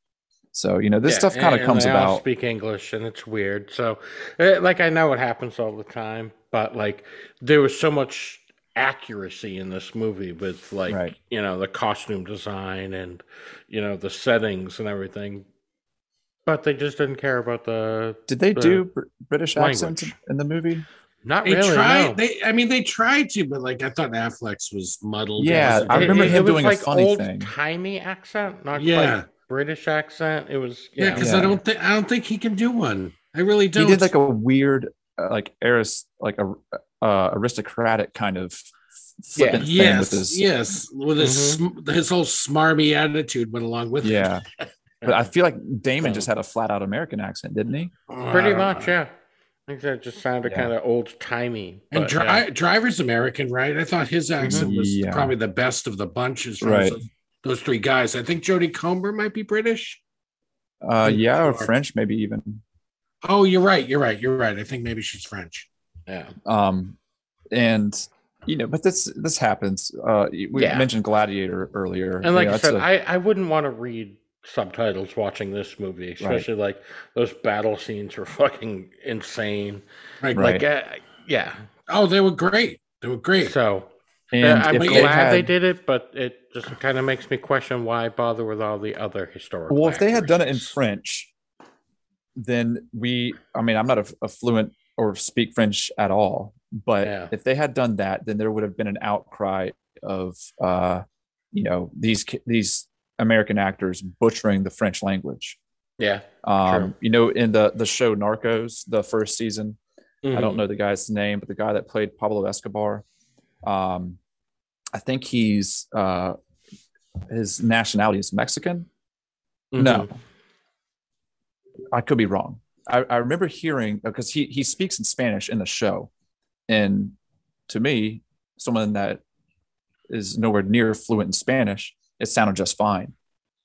So you know this Yeah, stuff kind of comes about. Speak English, and it's weird. So, eh, like, I know it happens all the time, but like, there was so much accuracy in this movie with like, Right. you know, the costume design and you know the settings and everything. But they just didn't care about the. Did they the do Br- British accents in the movie? Not They really. tried. no. They, I mean, they tried to, but like I thought Affleck's was muddled. Yeah, I remember it- him it was doing a like funny old thing. timey accent, not Yeah. quite British accent. It was Yeah, yeah. because Yeah. I don't think I don't think he can do one. I really don't. He did like a weird, like aris, like a uh, aristocratic kind of flippant thing yes, with his. yes, with his sm- his whole smarmy attitude went along with Yeah. it. But I feel like Damon just had a flat out American accent, didn't he? Pretty Uh, much, yeah. I think that just sounded Yeah. kind of old timey. And dri- driver's American, right? I thought his accent was Yeah. probably the best of the bunch as Right. as those three guys. I think Jodie Comer might be British. Uh, yeah, or sure. French, maybe even. Oh, you're right. You're right. You're right. I think maybe she's French. yeah. Um, and you know, but this this happens. Uh, we Yeah. mentioned Gladiator earlier, And like Yeah, I that's said, a- I I wouldn't want to read subtitles watching this movie, especially like those battle scenes were fucking insane. Right. Right. Like, uh, yeah. Oh, they were great. They were great. So and yeah, I'm glad they they, did it, but it just kind of makes me question why bother with all the other historical. well, if they had done it in. French, then we, I mean, I'm not a, a fluent or speak French at all, but Yeah. if they had done that, then there would have been an outcry of, uh, you know, these these American actors butchering the French language. Yeah. Um, you know, in the the show Narcos, the first season, I Mm-hmm. don't know the guy's name, but the guy that played Pablo Escobar, um, I think he's uh, his nationality is Mexican. Mhm. No, I could be wrong. I, I remember hearing because he he speaks in Spanish in the show, and to me, someone that is nowhere near fluent in Spanish, it sounded just fine.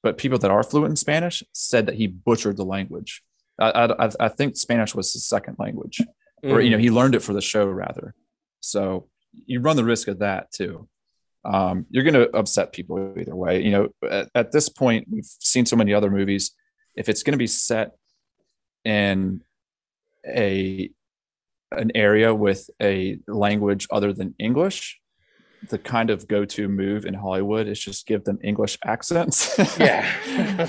But people that are fluent in Spanish said that he butchered the language. I I, I- think Spanish was his second language, or you know he learned it for the show rather. So you run the risk of that too. Um, you're going to upset people either way. You know, at, at this point, we've seen so many other movies. If it's going to be set in a an area with a language other than English, the kind of go-to move in Hollywood is just give them English accents. yeah.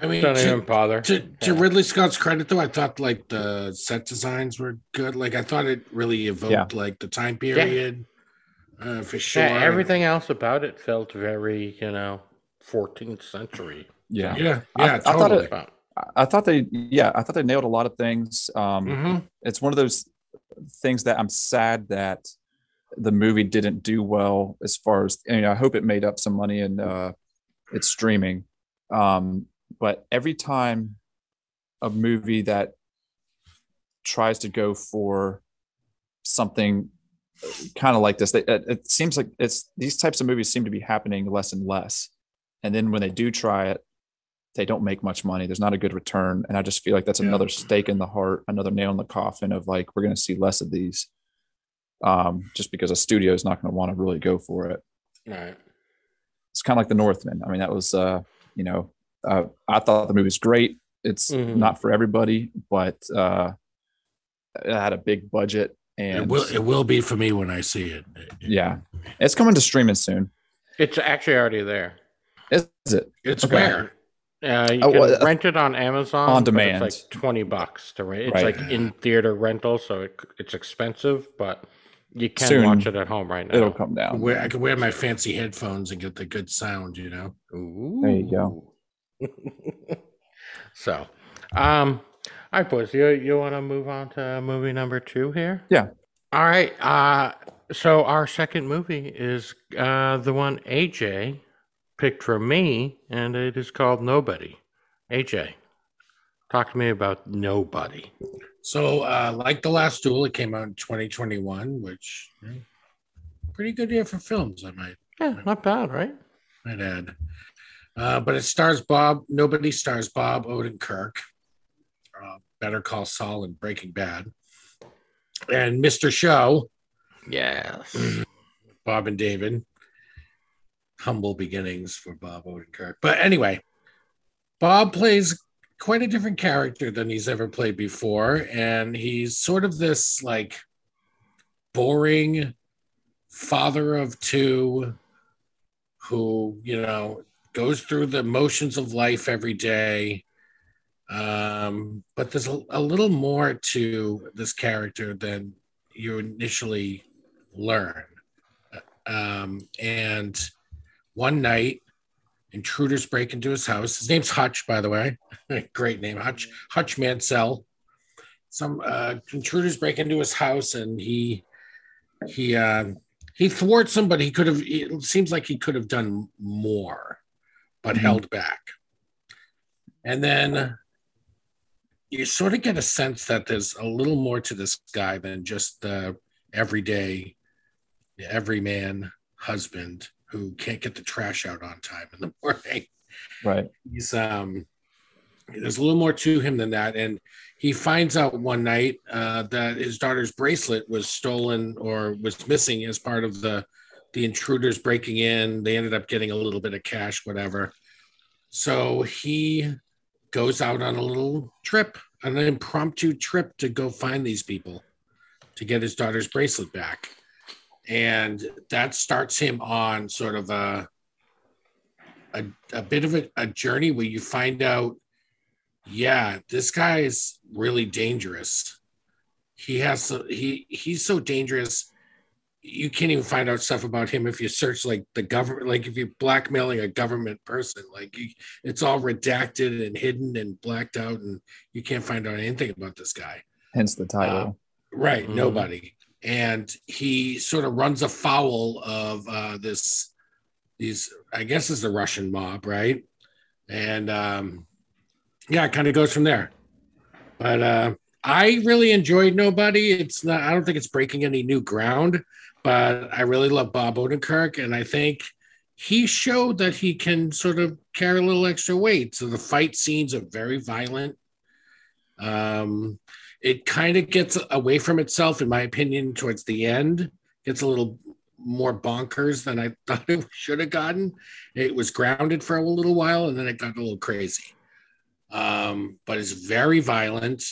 I mean, don't to, even bother. to, to Yeah. Ridley Scott's credit, though, I thought like the set designs were good. Like I thought it really evoked like the time period uh, for sure. Yeah, everything else about it felt very, you know, 14th century. yeah. Yeah, I- yeah, I thought totally. it- But, I thought they, yeah, I thought they nailed a lot of things. Um, Mhm. It's one of those things that I'm sad that the movie didn't do well as far as, you know, I hope it made up some money and uh, it's streaming. Um, but every time a movie that tries to go for something kind of like this, they, it, it seems like it's these types of movies seem to be happening less and less. And then when they do try it, they don't make much money. There's not a good return. And I just feel like that's Yeah. another stake in the heart, another nail in the coffin of like, we're going to see less of these um, just because a studio is not going to want to really go for it. right. It's kind of like The Northman. I mean, that was, uh, you know, uh, I thought the movie was great. It's Mhm. not for everybody, but uh, it had a big budget. And It will it will be for me when I see it. yeah, it's coming to streaming soon. It's actually already there. Is it? It's Okay. where Uh, you Oh, can uh, rent it on Amazon on demand. It's like twenty bucks to rent. It's Right. like in theater rental, so it, it's expensive, but you can Soon watch it at home right now. It'll come down. where I can wear my fancy headphones and get the good sound, you know. There you go. so, um, all right, boys, you you want to move on to movie number two here? Yeah. All right. Uh, so our second movie is uh the one AJ picked for me, and it is called Nobody. AJ, talk to me about Nobody. So, uh, like the last duel, it came out in 2021, which eh, pretty good year for films, I might Yeah, not bad, right? might add. Uh, but it stars Bob. Nobody stars Bob Odenkirk. Uh, Better Call Saul and Breaking Bad, and Mr. Show, Yes. Bob and David. Humble beginnings for Bob Odenkirk. But anyway, Bob plays quite a different character than he's ever played before. And he's sort of this like boring father of two who, you know, goes through the motions of life every day. Um, but there's a, a little more to this character than you initially learn. Um, and one night, intruders break into his house. His name's Hutch, by the way. Great name, Hutch. Hutch Mansell. Some uh, intruders break into his house, and he he uh, he thwarts them, but he could have. It seems like he could have done more, but Mhm. held back. And then you sort of get a sense that there's a little more to this guy than just the everyday, everyman husband who can't get the trash out on time in the morning. Right. He's um, there's a little more to him than that, and he finds out one night uh, that his daughter's bracelet was stolen or was missing as part of the the intruders breaking in. They ended up getting a little bit of cash, whatever. So he goes out on a little trip, an impromptu trip to go find these people to get his daughter's bracelet back. And that starts him on sort of a a, a bit of a, a journey where you find out yeah, this guy is really dangerous. He has so he he's so dangerous. You can't even find out stuff about him if you search like the government, like if you're blackmailing a government person, like you, it's all redacted and hidden and blacked out, and you can't find out anything about this guy. Hence the title. Right, Mhm. nobody. And he sort of runs afoul of uh, this, these, I guess, is the Russian mob, right? And um, yeah, it kind of goes from there. But uh, I really enjoyed Nobody. It's not, I don't think it's breaking any new ground, but I really love Bob Odenkirk. And I think he showed that he can sort of carry a little extra weight. So the fight scenes are very violent. Um, it kind of gets away from itself, in my opinion, towards the end. Gets a little more bonkers than I thought it should have gotten. It was grounded for a little while and then it got a little crazy. Um, but it's very violent.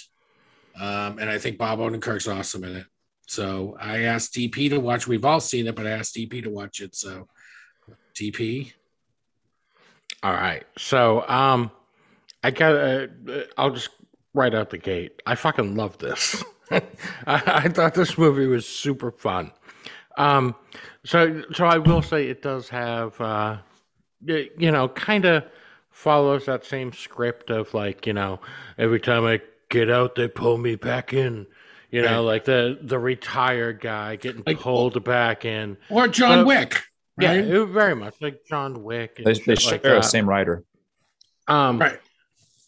Um, and I think Bob Odenkirk's awesome in it. So I asked DP to watch. We've all seen it, but I asked DP to watch it. So DP. All right. So, um, I got. Uh, I'll just right out the gate. I fucking love this. I, I thought this movie was super fun. Um, so, so I will say it does have, uh, y- you know, kind of follows that same script of like, you know, every time I get out, they pull me back in. You know, like the the retired guy getting Like- pulled back in. Or John But- Wick. Yeah, Right? it- very much like John Wick. They, they share like the same writer. Um, Right.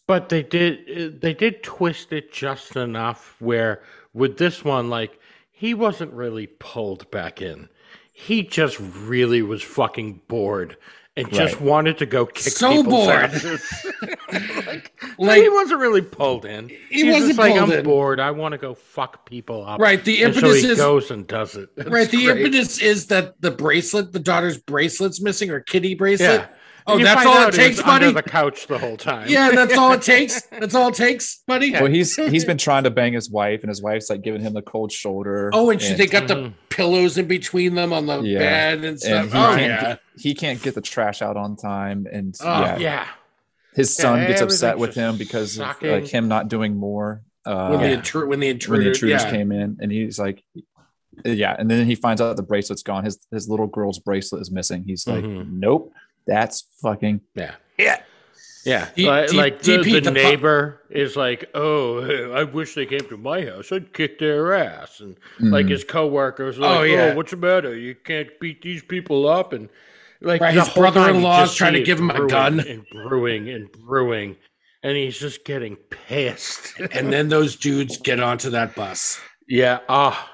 But they did they did twist it just enough where with this one, like he wasn't really pulled back in. He just really was fucking bored and just wanted to go kick So bored. like, Like- he wasn't really pulled in. He He's wasn't just like pulled I'm in." bored. I want to go fuck people up. Right, the And so impetus he is- goes and does it. It's right. The great. impetus is that the bracelet, the daughter's bracelet's missing or kitty bracelet. Yeah. Oh, that's all it takes, was under buddy. the couch the whole time. Yeah, that's all it takes. That's all it takes, buddy. Well, he's he's been trying to bang his wife, and his wife's like giving him the cold shoulder. Oh, and she, they got the Mhm. pillows in between them on the Yeah. bed and stuff. and he, oh can't yeah, get, he can't get the trash out on time, and Oh, yeah, yeah. his son Yeah, gets upset with him because of like him not doing more. Uh, when the intru- when the when intruder, the intruders yeah. came in, and he's like, yeah, and then he finds out the bracelet's gone. His his little girl's bracelet is missing. He's like, Mhm. nope, that's fucking Yeah. Yeah. Yeah. D- like D- like the, DP, the the pu- neighbor is like, oh, I wish they came to my house. I'd kick their ass. And like Mhm. his coworkers are like, Oh, oh, yeah. what's the matter? You can't beat these people up. And like Right, his whole time you brother-in-law is trying to give him a gun. And brewing and brewing. And he's just getting pissed. and then those dudes get onto that bus. yeah. Ah,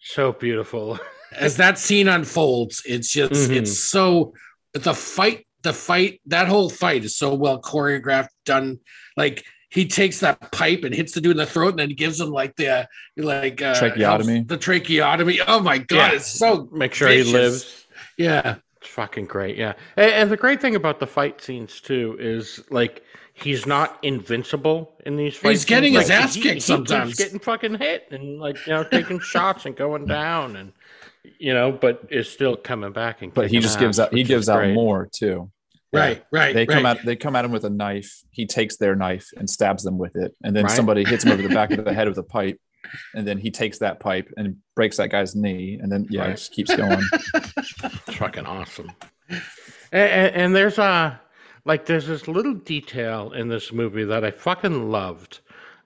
so beautiful. As that scene unfolds, it's just Mhm. it's so the fight, the fight, that whole fight is so well choreographed, done. Like he takes that pipe and hits the dude in the throat, and then he gives him like the like uh, Tracheotomy. helps- The tracheotomy. Oh my god, Yeah. it's so Make sure vicious. he lives. Yeah, It's fucking great, yeah. And, and the great thing about the fight scenes too is like he's not invincible in these fight. He's getting scenes. his Like, ass he- kicked he keeps sometimes. getting fucking hit and like you know taking shots and going down and you know, but is still coming back and. but he kicking just gives ass, out he gives out more too. right, right. They come right. at they come at him with a knife. He takes their knife and stabs them with it, and then Right. somebody hits him over the back of the head with a pipe, and then he takes that pipe and breaks that guy's knee, and then yeah, Right. just keeps going. Fucking awesome. And, and, and there's a like there's this little detail in this movie that I fucking loved.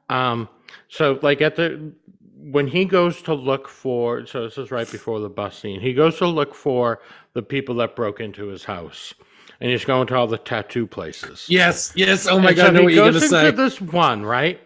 Um, so like at the when he goes to look for so this is right before the bus scene. He goes to look for the people that broke into his house, and he's going to all the tattoo places. Yes, yes. Oh my And god, so I know he goes into say. this one, right?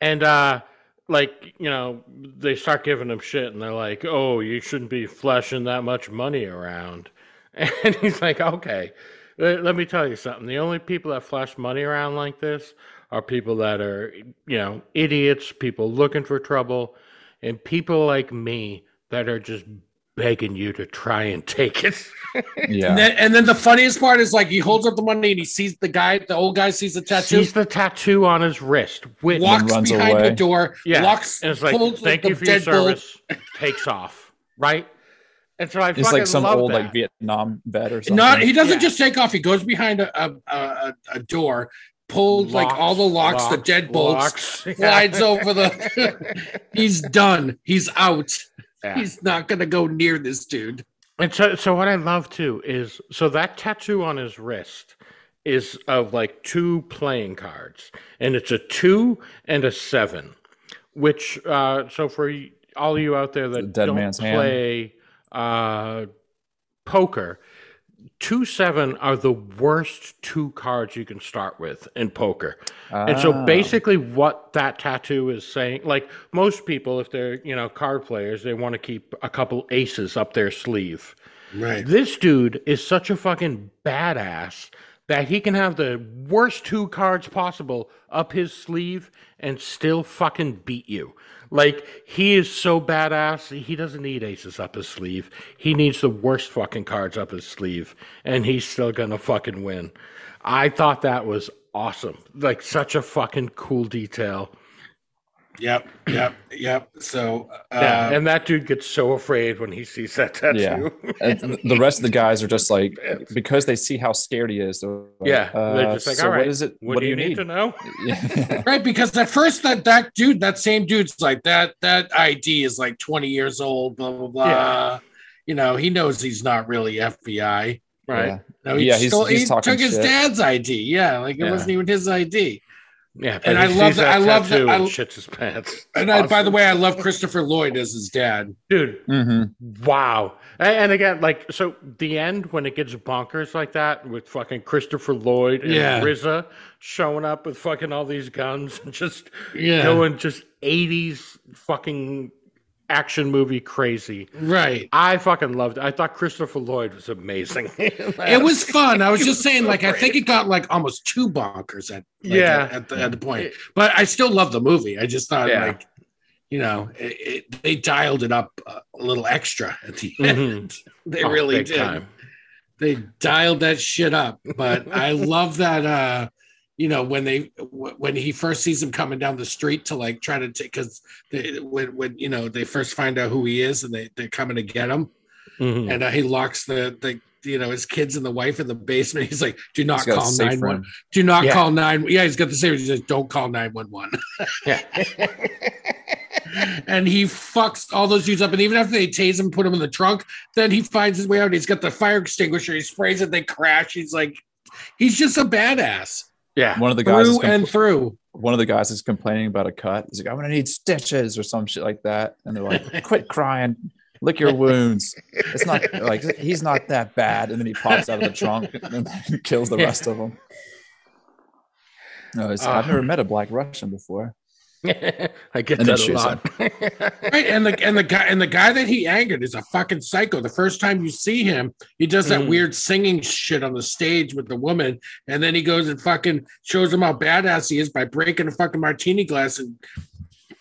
And uh like, you know, they start giving him shit and they're like, Oh, you shouldn't be flashing that much money around. And he's like, Okay. Let me tell you something. The only people that flash money around like this are people that are, you know, idiots, people looking for trouble, and people like me that are just begging you to try and take it. Yeah, And then, and then the funniest part is like he holds up the money and he sees the guy, the old guy sees the tattoo, He Sees the tattoo on his wrist. Which, walks runs behind away. the door, Yeah, locks, and it's like, pulls thank the you for your service. Takes off, right? And so I it's like some old that. like Vietnam vet or something. Not he doesn't Yeah. just take off. He goes behind a a, a, a door, pulled like all the locks, the locks, deadbolts, locks. Yeah. slides over the. he's done. He's out. Yeah. He's not gonna go near this dude. And so, so what I love too is so that tattoo on his wrist is of like two playing cards, and it's a two and a seven. Which, uh, so for y- all you out there that dead don't man's play uh, poker, two seven are the worst two cards you can start with in poker. And so Ah. basically what that tattoo is saying, like most people, if they're, you know, card players, they want to keep a couple aces up their sleeve. Right. This dude is such a fucking badass that he can have the worst two cards possible up his sleeve and still fucking beat you. Like he is so badass, he doesn't need aces up his sleeve. He needs the worst fucking cards up his sleeve and he's still to fucking win. I thought that was awesome. Like such a fucking cool detail. Yep. Yep. Yep. So. Uh, yeah, and that dude gets so afraid when he sees that tattoo. Yeah. And the rest of the guys are just like because they see how scared he is. They're like, Yeah, they're uh, just like, so all right, what is it? What, do you need, to know? Yeah. Right, because at first that that dude, that same dude's like that that ID is like 20 years old, blah blah blah. Yeah. You know, he knows he's not really FBI. Right. Yeah. No, he Yeah, he's- stole, he's he talking took his dad's ID. Yeah, like it Yeah. wasn't even his ID. Yeah, And I love that- I love that- tattoo I- and shits his pants. It's And I, by the way, I love Christopher Lloyd as his dad. dude, hmm wow. And, and again, like, so the end when it gets bonkers like that with fucking Christopher Lloyd and Yeah. RZA showing up with fucking all these guns and just Yeah. going just 80s fucking action movie crazy. Right. I fucking loved it. I thought Christopher Lloyd was amazing. It was fun. I was just saying, like, I think it got like almost two bonkers at like, Yeah. at, at the at the point. But I still love the movie. I just thought Yeah. like, you know, it, it, they dialed it up a little extra at the Mhm. end. They Oh, really did. time. They dialed that shit up. But I love that. uh you know when they when he first sees him coming down the street to like try to take because when when you know they first find out who he is and they they're coming to get him Mhm. and uh, he locks the the you know his kids and the wife in the basement. He's like, "Do not He's got a call safe nine one. Do not Yeah. call nine. Yeah, he's got the same. He says, "Don't call nine one one." Yeah. And he fucks all those dudes up. And even after they tase him, put him in the trunk, then he finds his way out. He's got the fire extinguisher. He sprays it. They crash. He's like, he's just a badass yeah. One of the guys is through and through. one of the guys is complaining about a cut. He's like, I'm gonna need stitches or some shit like that. And they're like, quit crying, lick your wounds. It's not like he's not that bad. And then he pops out of the trunk and kills the rest of them. No, it's, I've uh, never met a black Russian before. I get And that a lot. Right, and the and the guy and the guy that he angered is a fucking psycho. The first time you see him, he does that Mm. weird singing shit on the stage with the woman, and then he goes and fucking shows him how badass he is by breaking a fucking martini glass and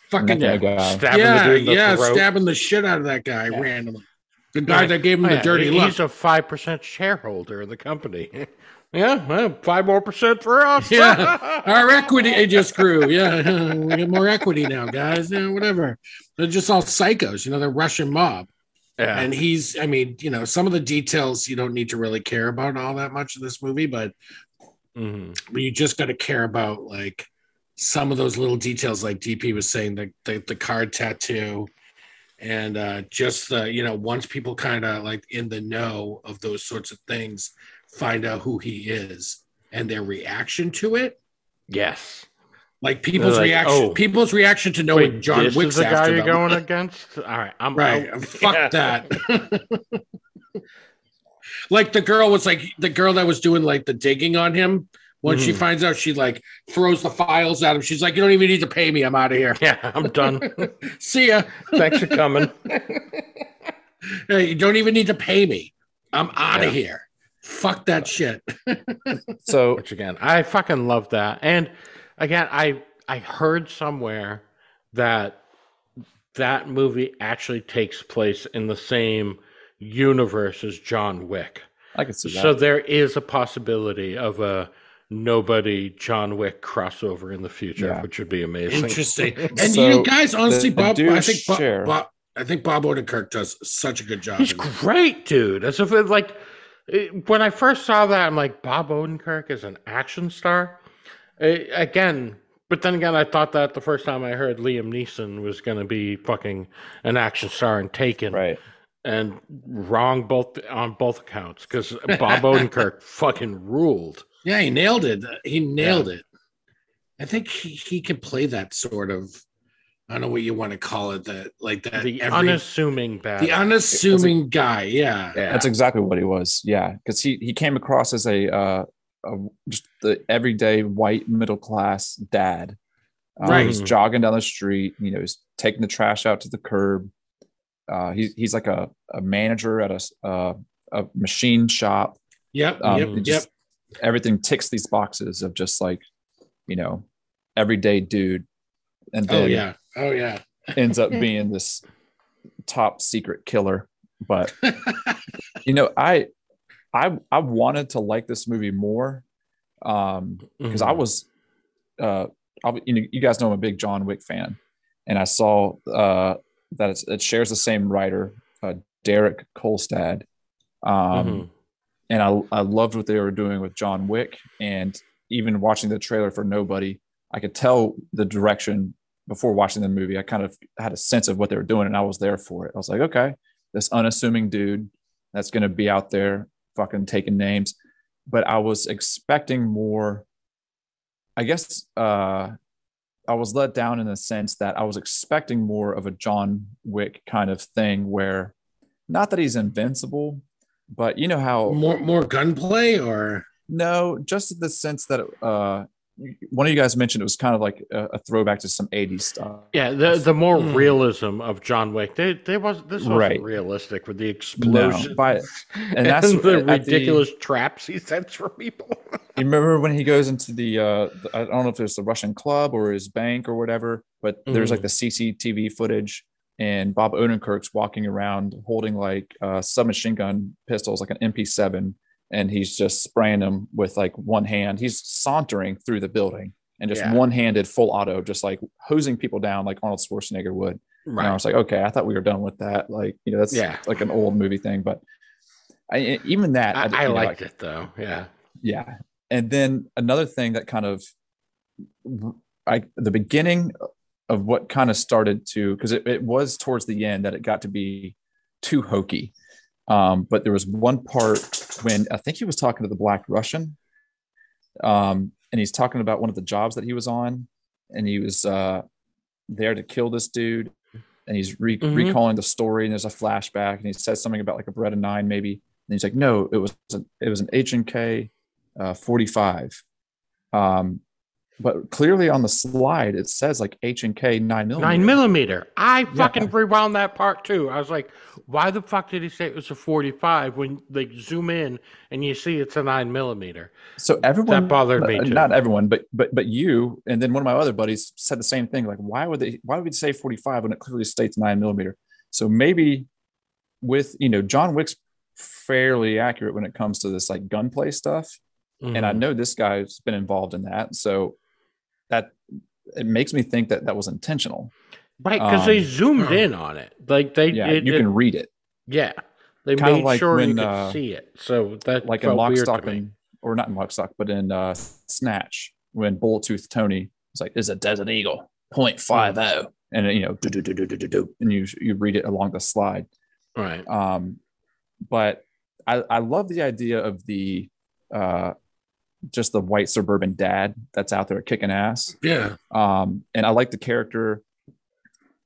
fucking Yeah. yeah, stabbing yeah, the dude in the yeah, throat. stabbing the shit out of that guy randomly. The guy Right. that gave him Oh, the yeah, dirty he- look. He's a five percent shareholder in the company. yeah, well, five more percent for us. Yeah, our equity just grew. Yeah, we get more equity now, guys. Yeah, whatever. They're just all psychos, you know. They're Russian mob. yeah. and he's i mean you know some of the details you don't need to really care about all that much in this movie but Mhm. you just got to care about like some of those little details like dp was saying the the, the card tattoo and uh just the you know once people kind of like in the know of those sorts of things find out who he is and their reaction to it Yes. like people's like, reaction oh. people's reaction to knowing Wait, john this wick's is the guy you're them. going against. All right, I'm Right. out. Fuck Yeah. that. like the girl was like the girl that was doing like the digging on him. When she Mhm. finds out, she like throws the files at him. She's like, "You don't even need to pay me. I'm out of here. Yeah, I'm done. See ya. Thanks for coming. Hey, you don't even need to pay me. I'm out Yeah. of here. Fuck that uh, shit." So Which again, I fucking love that. And again, I I heard somewhere that that movie actually takes place in the same universe as John Wick. I can see that. So there is a possibility of a nobody John Wick crossover in the future, Yeah. which would be amazing. Interesting. And So, you guys, honestly, the Bob, I think Bob, Bob, I think Bob Odenkirk does such a good job. He's in it. great, dude. As if it like it- when I first saw that, I'm like, Bob Odenkirk is an action star. Again, but then again, I thought that the first time I heard Liam Neeson was going to be fucking an action star and Taken, Right. and wrong both on both accounts because Bob Odenkirk fucking ruled. Yeah, he nailed it. He nailed it. I think he, he can play that sort of. I don't know what you want to call it. That like that. The every- unassuming bad. the unassuming guy. Yeah. yeah. That's exactly what he was. Yeah, because he he came across as a, uh, a just the everyday white middle class dad. Um, Right. He's jogging down the street. You know, he's taking the trash out to the curb. Uh, he's he's like a, a manager at a s- uh, a machine shop. Yep. Um, yep. it Yep. Everything ticks these boxes of just like, you know, everyday dude, and then Oh yeah. Oh yeah. ends up being this top secret killer. But you know, I I I wanted to like this movie more um because I Mhm. was uh I, you know you guys know I'm a big John Wick fan and I saw uh that it's, it shares the same writer uh, Derek Kolstad um Mhm. and I I loved what they were doing with John Wick and even watching the trailer for Nobody I could tell the direction before watching the movie I kind of had a sense of what they were doing and I was there for it. I was like okay this unassuming dude that's going to be out there fucking taking names. But I was expecting more I guess uh I was let down in the sense that I was expecting more of a John Wick kind of thing where not that he's invincible but you know how More more gunplay or? No, just in the sense that uh, one of you guys mentioned it was kind of like a, a throwback to some 80s stuff. Yeah, the the more Hmm. realism of John Wick, they they was this wasn't Right. realistic with the explosions but- and, and that's the at the- ridiculous traps he sets for people. You remember when he goes into the, uh, the I don't know if it's the Russian club or his bank or whatever, but there's like the CCTV footage and Bob Odenkirk's walking around holding like uh, submachine gun pistols, like an MP7, and he's just spraying them with like one hand. He's sauntering through the building and just Yeah. one-handed full auto, just like hosing people down like Arnold Schwarzenegger would. And I was like, okay, I thought we were done with that. Like, you know, that's Yeah. like an old movie thing, but I, even that, I, you I know, liked it though. Yeah. yeah. And then another thing that kind of, I the beginning of what kind of started to because it, it was towards the end that it got to be too hokey. Um, but there was one part when I think he was talking to the Black Russian, um, and he's talking about one of the jobs that he was on, and he was uh, there to kill this dude, and he's re- Mhm. recalling the story, and there's a flashback, and he says something about like a Beretta nine maybe, and he's like, no, it was a, it was an H and K uh, 45. Um, but clearly on the slide it says like H and K nine millimeter. Nine millimeter. I Yeah. fucking rewound that part too. I was like, why the fuck did he say it was a 45 when they zoom in and you see it's a nine millimeter? So everyone That bothered me too. Not everyone, but but but you and then one of my other buddies said the same thing. Like, why would they? Why would we say 45 when it clearly states nine millimeter? So maybe with you know John Wick's fairly accurate when it comes to this like gunplay stuff, and I Mhm. know this guy's been involved in that. So it makes me think that that was intentional. right because they um, zoomed in on it. Like they, Yeah, it- you it- can read it. yeah, they Kinda made like sure you could uh, see it. So that like in Lock, Stock, and or not in Lock, Stock, but in uh, Snatch when Bullet Tooth Tony was like, "Is a Desert Eagle point five zero," and you know, do do do do do do do, and you you read it along the slide. Right. Um, but I I love the idea of the uh, just the white suburban dad that's out there kicking ass. yeah. Um, and I like the character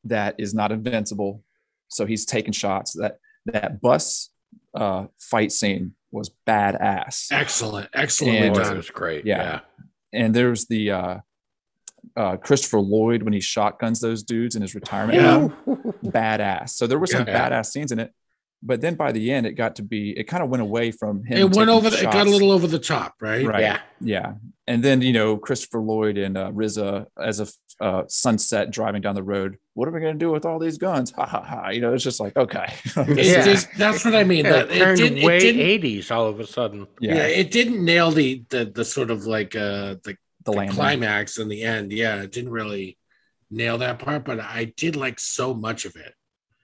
that is not invincible. So he's taking shots. That that bus uh, fight scene was badass. Excellent. Excellent. And- it was great. Yeah. Yeah. And there's the uh, uh, Christopher Lloyd when he shotguns those dudes in his retirement Yeah. home. Badass. So there were some Yeah. badass scenes in it. But then by the end, it got to be, it kind of went away from him. It went over. The, it got a little over the top, right? Right. Yeah. Yeah. And then, you know, Christopher Lloyd and uh, RZA as a uh, sunset driving down the road. What are we going to do with all these guns? Ha ha ha. You know, it's just like, okay. Yeah. just- that's what I mean. Yeah, that it it, turned did, it way didn't. 80s all of a sudden. Yeah. yeah. it didn't nail the the, the sort of like uh the, the the climax in the end. Yeah, it didn't really nail that part, but I did like so much of it,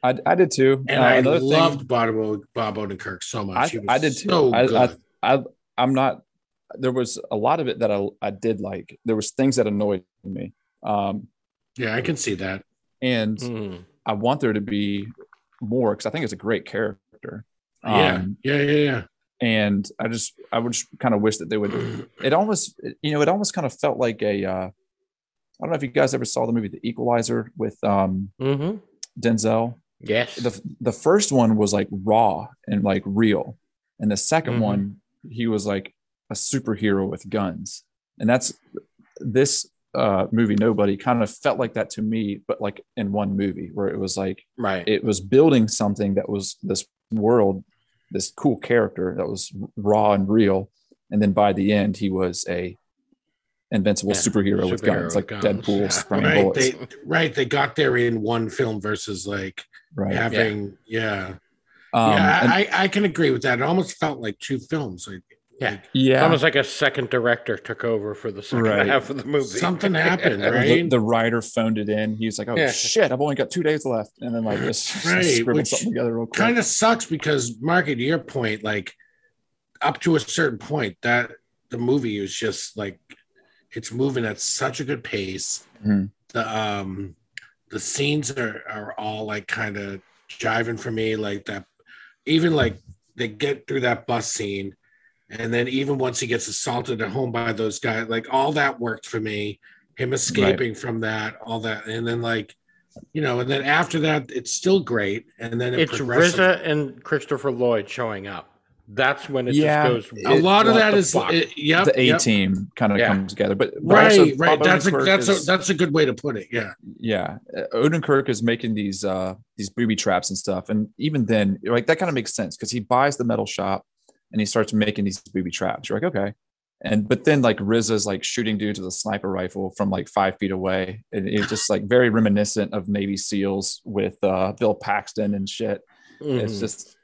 I, I did too. and Uh, I another thing- loved Bob Bob Odenkirk so much. I, He was I did too. So I, I, good. I, I'm not there was a lot of it that I, I did like. There was things that annoyed me. Um, Yeah, I can see that. and Mm. I want there to be more because I think it's a great character. Yeah, Um, yeah, yeah, yeah. and I just I would just kind of wish that they would. It almost you know it almost kind of felt like a. Uh, I don't know if you guys ever saw the movie The Equalizer with um, Mm-hmm. Denzel. Yes. The the first one was like raw and like real, and the 2nd Mhm. one he was like a superhero with guns, and that's this uh movie Nobody kind of felt like that to me, but like in one movie where it was like right. it was building something that was this world, this cool character that was raw and real. And then by the end, he was a invincible Yeah, superhero, with guns, with like guns, Deadpool yeah. spraying Right, bullets. they right they got there in one film versus like right. having yeah. Um, yeah, and- I, I can agree with that. It almost felt like two films. Like, Yeah. like yeah. almost like a second director took over for the second Right. half of the movie. Something happened, the, right? the writer phoned it in. He was like, "Oh Yeah. shit, I've only got two days left," and then like just Right, scribbled something together real quick. kind of sucks because Marky, to your point, like up to a certain point, that the movie is just like it's moving at such a good pace. Mhm. The um the scenes are are all like kind of jiving for me, like that. Even like they get through that bus scene, and then even once he gets assaulted at home by those guys, like all that worked for me. Him escaping from that, all that, and then like you know, and then after that, it's still great, and then it it's. RZA and Christopher Lloyd showing up. That's when it Yeah. just goes. a lot of that is that the fuck? it, yep, the A yep. team kind of Yeah. comes together, but, but also right right Bob that's a that's is- a that's a good way to put it yeah yeah uh, odenkirk is making these uh these booby traps and stuff and even then like that kind of makes sense because he buys the metal shop and he starts making these booby traps you're like okay and but then like RZA's like shooting dudes with a sniper rifle from like five feet away and it's just like very reminiscent of Navy SEAls with uh Bill Paxton and shit. It's Mhm. just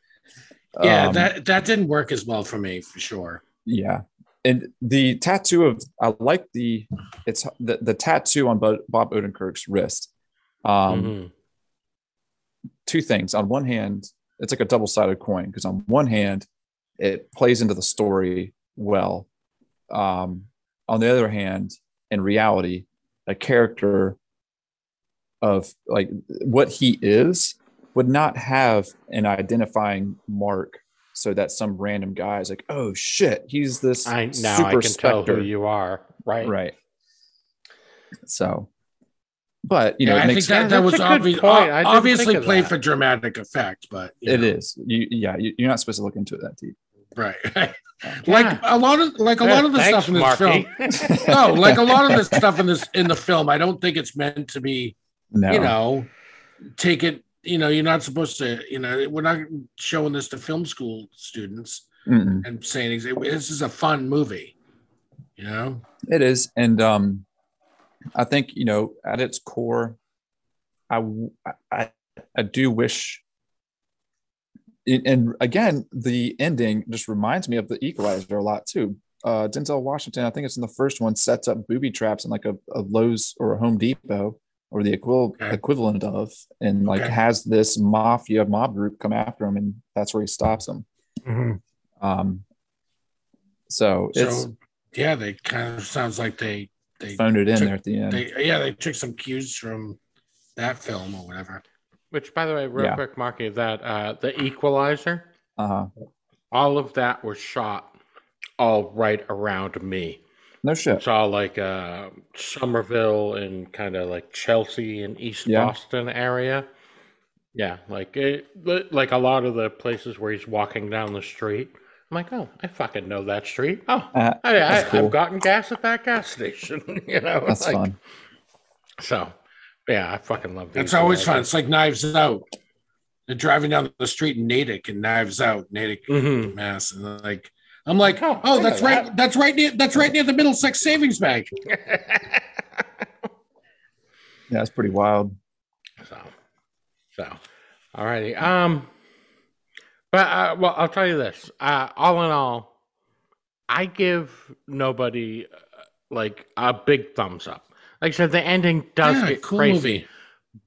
yeah um, that that didn't work as well for me for sure. Yeah. And the tattoo of i like the it's the, the tattoo on bob odenkirk's wrist. Um Mhm. two things. On one hand it's like a double-sided coin because on one hand it plays into the story well. Um on the other hand in reality a character of like what he is would not have an identifying mark so that some random guy is like oh shit he's this I now super I can tell who you are. Right. right so but you know yeah, it i makes think that, that was obvious, point. I obviously played that. for dramatic effect but you it know, is you yeah you, you're not supposed to look into it that deep right Yeah. like a lot of like a Yeah, lot of the thanks, stuff in this Marky. film no like a lot of the stuff in this in the film i don't think it's meant to be no you know take it you know you're not supposed to you know we're not showing this to film school students Mm-mm. and saying this is a fun movie you know It is, and um, I think you know at its core, I, I, I do wish. and again, the ending just reminds me of the Equalizer a lot too. Uh, Denzel Washington, I think it's in the first one, sets up booby traps in like a, a Lowe's or a Home Depot or the equil- Okay. equivalent of, and like Okay. has this mafia mob group come after him, and that's where he stops them. Um, so it's so yeah they kind of sounds like they they phoned it in took- there at the end. they yeah they took some cues from that film or whatever Which, by the way, real Yeah. quick, Marky, that uh, the Equalizer, uh-huh. all of that was shot all right around me. No shit. It's all like uh, Somerville and kind of like Chelsea and East Yeah. Boston area. Yeah, like it, like a lot of the places where he's walking down the street. I'm like, oh, I fucking know that street. Oh, Uh, I, I, that's cool. I've gotten gas at that gas station. you know, That's like, fun. So, yeah, I fucking love. that's these always guys. fun it's like knives out they're driving down the street in natick and knives out natick Mhm. mass and like i'm like Oh, oh that's right that. that's right near that's right near the middlesex savings bank Yeah, that's pretty wild. So, so, alrighty. Um, but uh, well, I'll tell you this. Uh, all in all, I give nobody uh, like a big thumbs up. Like I said, the ending does Yeah, get cool crazy, movie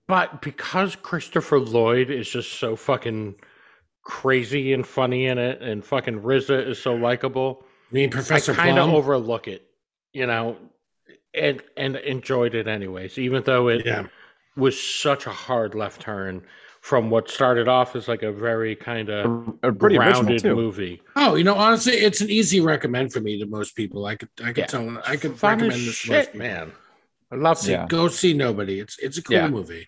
but because Christopher Lloyd is just so fucking crazy and funny in it, and fucking RZA is so likable, I mean, Professor I kind of overlook it, you know, and and enjoyed it anyways, even though it Yeah. was such a hard left turn from what started off as like a very kind of A, a pretty original grounded movie. Oh, you know, honestly, it's an easy recommend for me to most people. I could, I could Yeah. tell, I could Fun recommend as this to most shit, people. man. I loved See, it. Yeah. Go see Nobody. It's it's a cool Yeah. movie.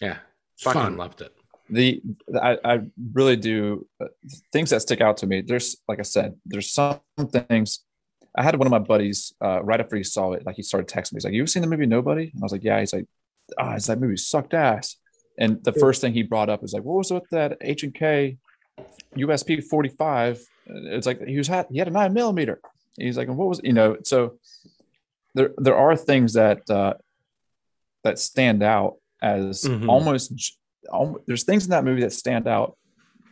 Yeah, It's fucking fun. loved it. The I, I really do uh, things that stick out to me there's like i said there's some things i had one of my buddies uh, right after he saw it like he started texting me he's like you seen the movie nobody? And i was like yeah. He's like ah it's that movie sucked ass. And the first thing he brought up is like what was with that h and k usp 45 it's like he was had he had a nine millimeter. He's like what was you know so there there are things that uh that stand out as Mhm. almost there's things in that movie that stand out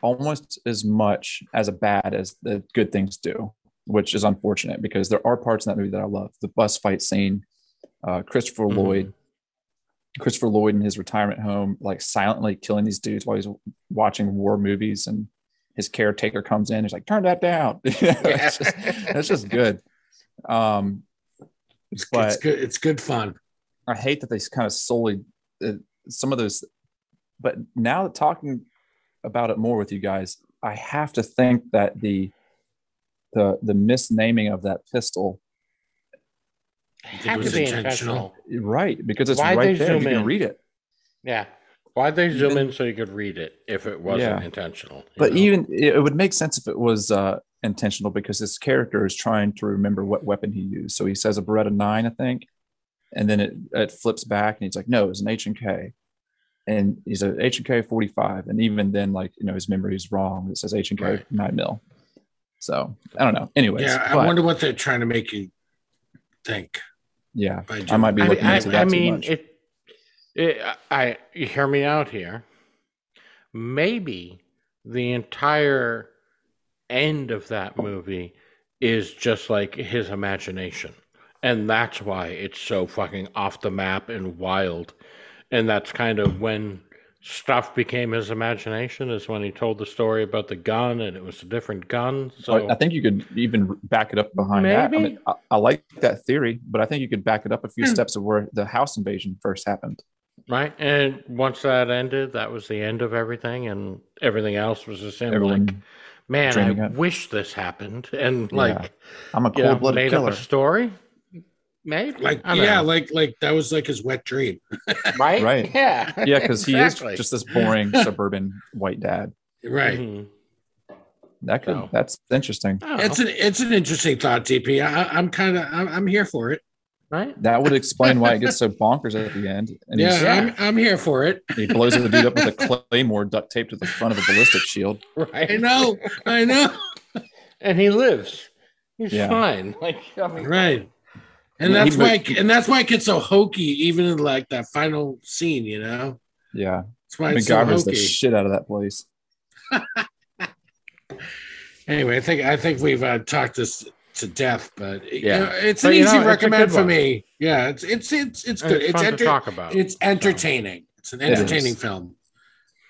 almost as much as a bad as the good things do, which is unfortunate because there are parts in that movie that I love. The bus fight scene, uh, Christopher Mhm. Lloyd, Christopher Lloyd in his retirement home, like silently killing these dudes while he's watching war movies, and his caretaker comes in. He's like, "Turn that down." that's, just, just good. Um, It's, it's good. It's good fun. I hate that they kind of solely uh, some of those. But now that talking about it more with you guys, I have to think that the the the misnaming of that pistol, it Had to was be intentional? intentional. right? Because it's Why'd right there. You zoom can in? read it. Yeah. Why'd they zoom Even- in so you could read it if it wasn't Yeah. intentional? But know? even it it would make sense if it was uh, intentional because his character is trying to remember what weapon he used. So he says a Beretta nine, I think, and then it it flips back and he's like, no, it's an H and he's a H and K forty five, and even then, like you know, his memory is wrong. It says H and K Right. nine mil. So I don't know. Anyways, yeah, I but, wonder what they're trying to make you think. Yeah, I might be I, looking I- into I that too mean, much. it, it. I you hear me out here. Maybe the entire end of that movie is just like his imagination, and that's why it's so fucking off the map and wild. And that's kind of when stuff became his imagination. Is when he told the story about the gun, and it was a different gun. So I- I think you could even back it up behind that. I, Maybe. mean, I, I like that theory, but I think you could back it up a few Hmm. steps of where the house invasion first happened. Right. And once that ended, that was the end of everything, and everything else was just him Everyone like, man, I it. wish this happened. And Yeah. like, I'm a you know, cold blooded made killer. up a story. Maybe. Like, yeah, know. like like that was like his wet dream. right. Right. Yeah. Yeah, because he is just this boring suburban white dad. Right. Mhm. That could So. that's interesting. It's an it's an interesting thought, DP. I, I'm kind of I'm, I'm here for it. right. That would explain why it gets so bonkers at the end. And Yeah, he's, Yeah. I'm I'm here for it. he blows the dude up with a claymore duct taped to the front of a ballistic shield. Right. I know, I know. And he lives. He's Yeah. fine. Like, I mean, Right. And Yeah, he that's why mo- and that's why it gets so hokey, even in like that final scene, you know. Yeah. That's why it's so MacGyver's the shit out of that place. Anyway, I think I think we've uh, talked this to death, but you Yeah. know, it's But, an you easy know, recommend for one. me. Yeah, it's it's it's it's good. It's, It's fun enter- to talk about. it's entertaining. It's an It is. entertaining film.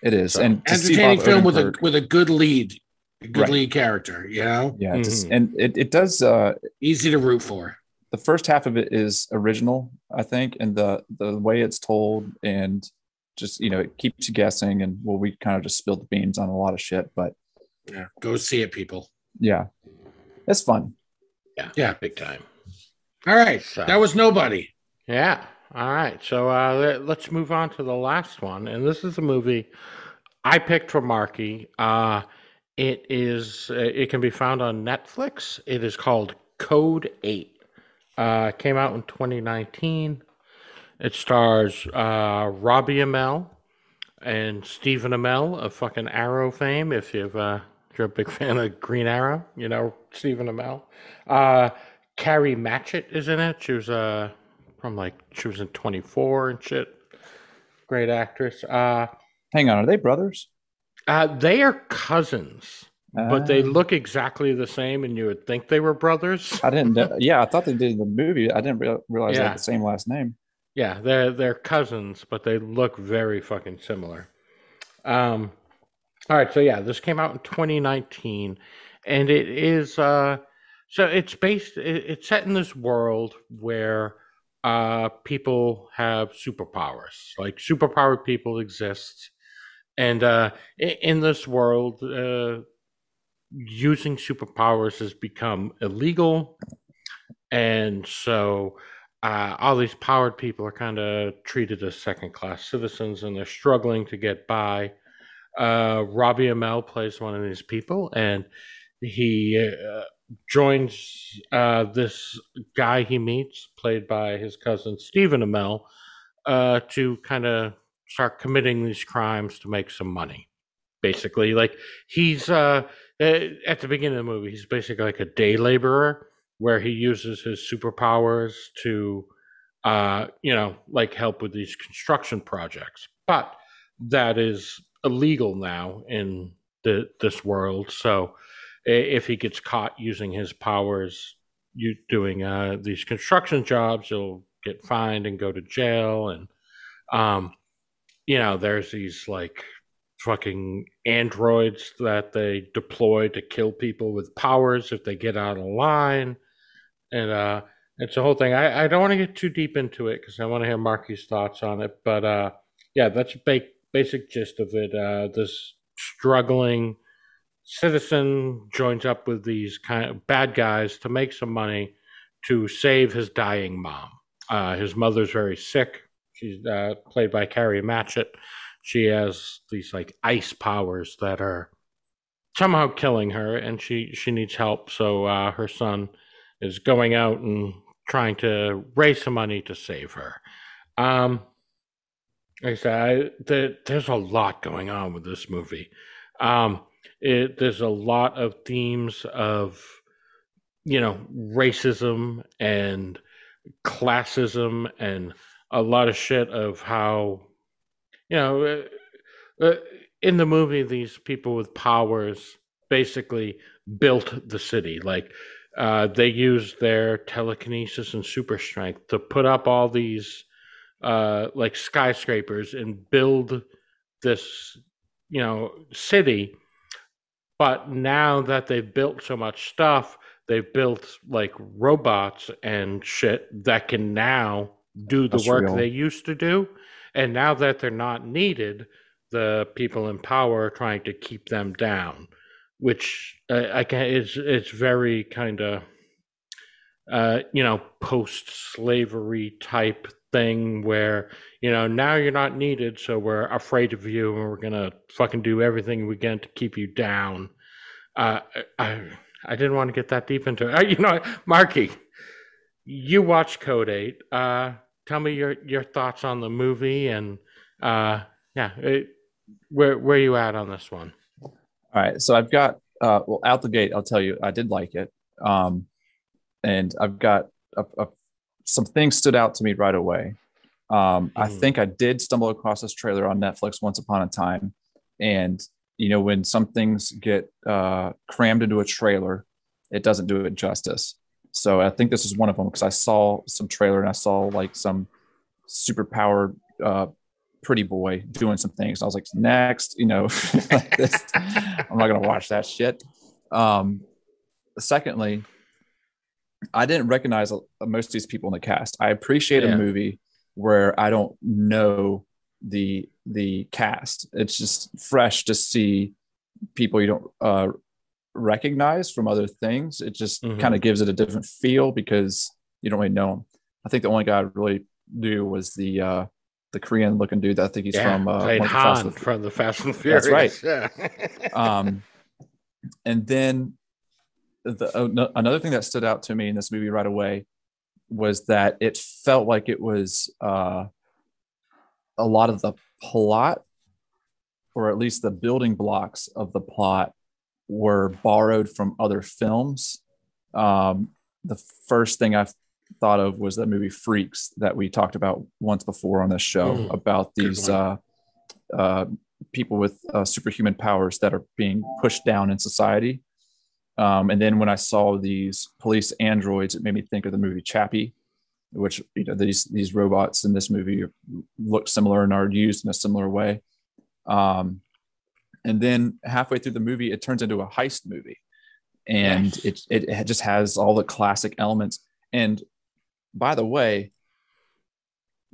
It is. So, and Entertaining film with a with a good lead, a good Right. lead character. You know, yeah, to s- Mhm. and it, it does uh easy to root for. The first half of it is original, I think, and the the way it's told and just you know it keeps you guessing and well we kind of just spilled the beans on a lot of shit, but Yeah, go see it, people. yeah, it's fun. yeah. Yeah. Big time. All right, So- that was nobody. Yeah. All right. So uh, let- let's move on to the last one, and this is a movie I picked for Marky. Uh, it is. uh, It can be found on Netflix. It is called Code Eight. Uh, came out in 2019. It stars uh, Robbie Amell and Stephen Amell of fucking Arrow fame. If you've uh, if you're a big fan of Green Arrow, you know Stephen Amell. Uh, Kari Matchett is in it. She was uh, from like she was in 24 and shit. Great actress. Uh, Hang on, are they brothers? uh, they are cousins, but they Uh, look exactly the same, and you would think they were brothers. I didn't. know- Yeah, I thought they did in the movie. I didn't real- realize they Yeah. had the same last name. Yeah, they're they're cousins, but they look very fucking similar. Um, all right, so yeah, this came out in 2019, and it is uh, so it's based. It, it's set in this world where uh, people have superpowers. Like superpowered people exist, and uh, in this world, uh, using superpowers has become illegal, and so uh, all these powered people are kind of treated as second class citizens, and they're struggling to get by. Uh, Robbie Amell plays one of these people, and he uh, joins uh, this guy he meets, played by his cousin Stephen Amell, uh, to kind of start committing these crimes to make some money. Basically, like he's uh, at the beginning of the movie, he's basically like a day laborer where he uses his superpowers to, uh, you know, like help with these construction projects. But that is illegal now in the this world. So if he gets caught using his powers you doing uh, these construction jobs he'll get fined and go to jail and um, you know there's these like fucking androids that they deploy to kill people with powers if they get out of line and uh it's a whole thing i, I don't want to get too deep into it because i want to hear marky's thoughts on it but uh yeah that's a ba- basic gist of it uh this struggling citizen joins up with these kind of bad guys to make some money to save his dying mom. Uh, his mother's very sick. She's uh, played by Kari Matchett. She has these like ice powers that are somehow killing her, and she she needs help. So uh, her son is going out and trying to raise some money to save her. Um, like I said, I, the, there's a lot going on with this movie. Um, it, there's a lot of themes of you know racism and classism and a lot of shit of how you know uh, uh, in the movie these people with powers basically built the city like uh, they used their telekinesis and super strength to put up all these uh, like skyscrapers and build this you know city but now that they've built so much stuff, they've built like robots and shit that can now do the That's work real. they used to do. And now that they're not needed, the people in power are trying to keep them down, which uh, I can it's it's very kind of uh, you know post slavery type thing where you know now you're not needed so we're afraid of you and we're gonna fucking do everything we can to keep you down. Uh, i i didn't want to get that deep into it. Uh, you know marky you watch code 8 uh, tell me your your thoughts on the movie and uh, yeah it, where where you at on this one all right so i've got uh, well out the gate i'll tell you i did like it um, and i've got a, a some things stood out to me right away. Um, mm-hmm. I think I did stumble across this trailer on Netflix once upon a time, and you know when some things get uh, crammed into a trailer, it doesn't do it justice. So I think this is one of them because I saw some trailer and I saw like some super powered uh, pretty boy doing some things. I was like, next, you know, this, I'm not gonna watch that shit. Um, secondly, I didn't recognize most of these people in the cast. I appreciate yeah. a movie where I don't know the the cast. It's just fresh to see people you don't uh, recognize from other things. It just mm-hmm. kind of gives it a different feel because you don't really know them. I think the only guy I really knew was the uh, the Korean looking dude. I think he's yeah, from uh, played Han the from the Fast and Furious. That's right. Yeah. um, and then the, uh, another thing that stood out to me in this movie right away was that it felt like it was uh, a lot of the plot, or at least the building blocks of the plot, were borrowed from other films. Um, the first thing I thought of was the movie Freaks that we talked about once before on this show mm, about these uh, uh, people with uh, superhuman powers that are being pushed down in society. Um, and then when I saw these police androids, it made me think of the movie Chappie, which you know these these robots in this movie look similar and are used in a similar way. Um, and then halfway through the movie, it turns into a heist movie, and it it just has all the classic elements. And by the way,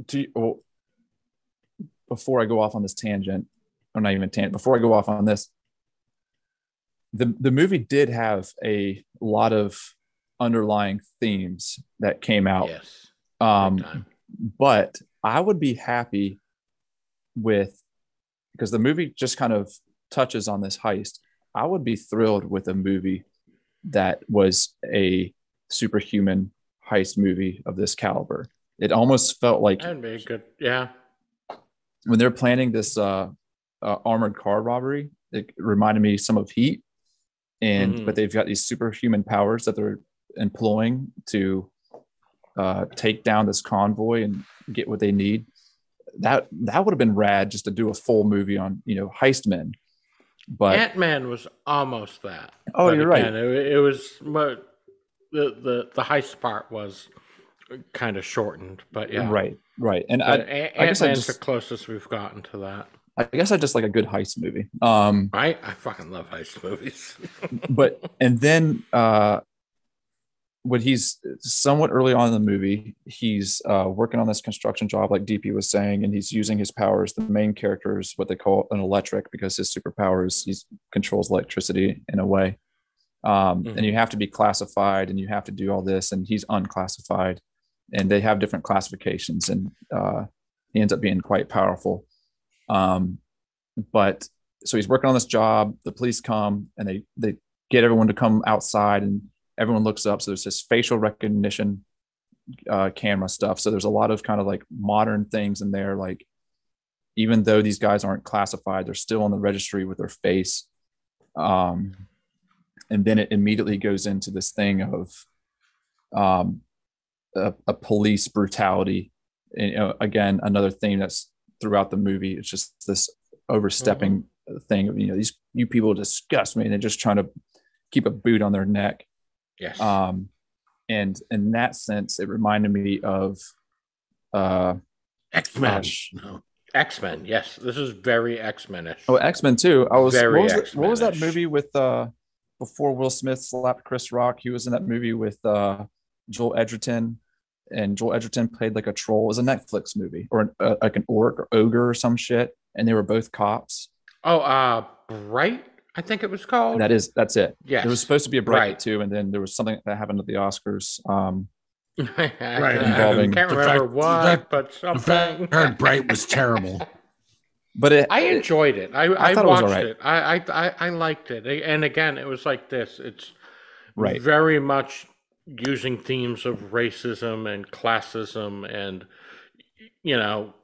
do you, well, before I go off on this tangent, or not even tangent, before I go off on this, the the movie did have a lot of underlying themes that came out. Yes. Um, but I would be happy with because the movie just kind of touches on this heist. I would be thrilled with a movie that was a superhuman heist movie of this caliber. It almost felt like That'd be good. Yeah. when they're planning this uh, uh, armored car robbery, it reminded me some of Heat, and Mhm. but they've got these superhuman powers that they're employing to uh, take down this convoy and get what they need. That that would have been rad just to do a full movie on you know heist men. But Ant Man was almost that. Oh, But you're right. It, it was but the the the heist part was kind of shortened, but yeah. right, right, and But I, A- I guess I Ant-Man's the just- closest we've gotten to that. I guess I just like a good heist movie. Um, Right? I fucking love heist movies. but and then uh when he's somewhat early on in the movie he's uh working on this construction job like dp was saying and he's using his powers the main character is what they call an electric because his superpower is he controls electricity in a way um Mhm. and you have to be classified and you have to do all this and he's unclassified and they have different classifications and uh he ends up being quite powerful um but so he's working on this job the police come and they they get everyone to come outside and everyone looks up so there's this facial recognition uh, camera stuff. So there's a lot of kind of like modern things in there like even though these guys aren't classified they're still on the registry with their face. Um, and then it immediately goes into this thing of um, a, a police brutality. And, you know, again another theme that's throughout the movie it's just this overstepping thing of you know these you people disgust me and they're just trying to keep a boot on their neck yes. um and in that sense it reminded me of uh X-Men. Gosh. No. X Men. Yes. This is very X Men-ish. oh x-men too i was Very what was, what was that movie with uh before will smith slapped chris rock he was in that movie with uh joel edgerton and joel edgerton played like a troll it was a netflix movie or an, uh, like an orc or ogre or some shit and they were both cops Oh, uh, Bright. I think it was called. that is that's it Yeah, there was supposed to be a bright Right. too and then there was something that happened at the oscars um right. I, Involving- can't The remember fact- what, that- but The something. fact heard Bright was terrible. but it I enjoyed it. I, I, thought it was watched alright. it. I, I I I liked it. And again, it was like this. It's Right. very much using themes of racism and classism and you know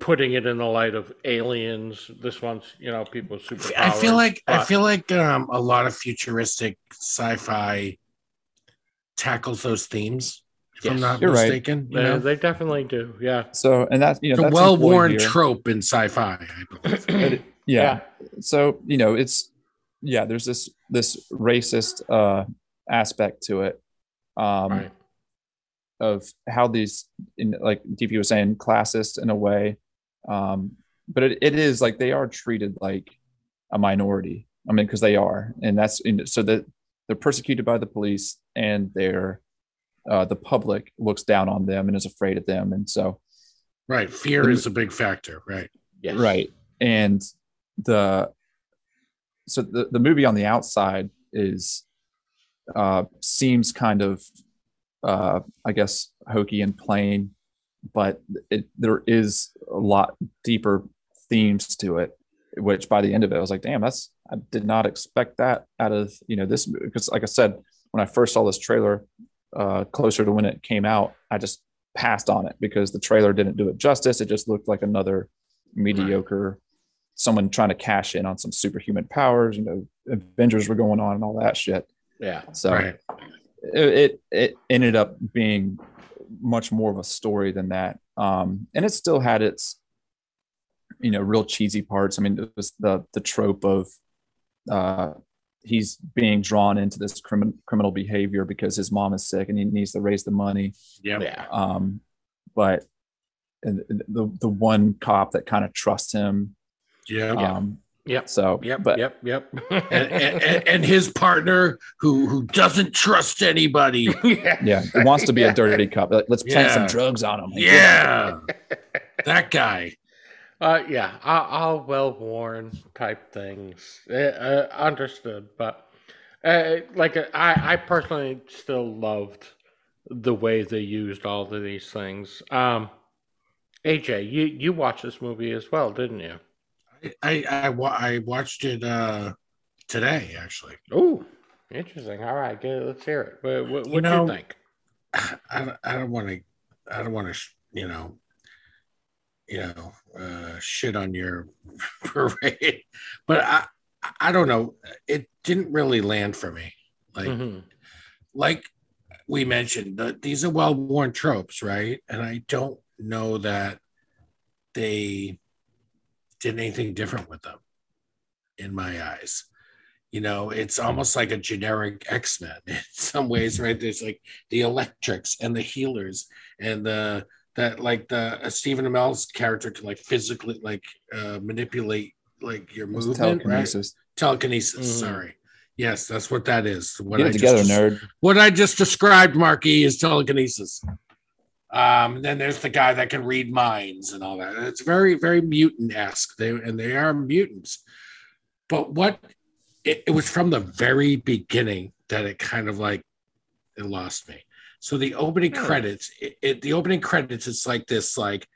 putting it in the light of aliens. This one's you know people with superpowers. I feel like I feel like um, a lot of futuristic sci-fi tackles those themes. If I'm not You're right. mistaken, you they, know? they definitely do. Yeah. so and that's you know it's a well-worn employed trope in sci-fi. I believe. But yeah. so you know it's yeah there's this this racist uh aspect to it um Right. of how these in like dp was saying classist in a way um but it, it is like they are treated like a minority i mean because they are and that's and so that they're persecuted by the police and they're uh, the public looks down on them and is afraid of them and so right, fear is a big factor. Right. Yes. right and the so the, the movie on the outside is uh seems kind of uh i guess hokey and plain but it there is a lot deeper themes to it which by the end of it i was like damn that's i did not expect that out of you know this because like i said when i first saw this trailer uh closer to when it came out i just passed on it because the trailer didn't do it justice it just looked like another mediocre someone trying to cash in on some superhuman powers you know avengers were going on and all that shit Yeah. so Right. it, it it ended up being much more of a story than that um and it still had its you know real cheesy parts i mean it was the the trope of uh he's being drawn into this criminal criminal behavior because his mom is sick and he needs to raise the money Yeah. Yeah. um but and the the one cop that kind of trusts him Yeah. Yeah. um Yep. So, Yep. but yep. Yep. and, and, and his partner who who doesn't trust anybody. yeah. yeah, he wants to be a dirty cop. Like, let's plant some drugs on him. Yeah, that guy. Uh, yeah, all, all well worn type things. Uh, uh, understood, but uh, like I, I personally still loved the way they used all of these things. Um, AJ, you you watched this movie as well, didn't you? I I, I watched it uh today actually. Oh, interesting. All right, good. Let's hear it. What what, You what do know- you think? I don't, I don't want to I don't want to you know you know uh shit on your parade but I I don't know it didn't really land for me like Mhm. like we mentioned the, these are well-worn tropes right and I don't know that they did anything different with them in my eyes you know it's almost like a generic x-men in some ways right there's like the electrics and the healers and the that like the uh, stephen amell's character can like physically like uh manipulate like your It's movement right? telekinesis. telekinesis Mhm. sorry yes that's what that is what Get I together, just, nerd. what i just described marky is telekinesis um then there's the guy that can read minds and all that it's very very mutant-esque they and they are mutants but what it, it was from the very beginning that it kind of like it lost me so the opening credits it, it the opening credits it's like this like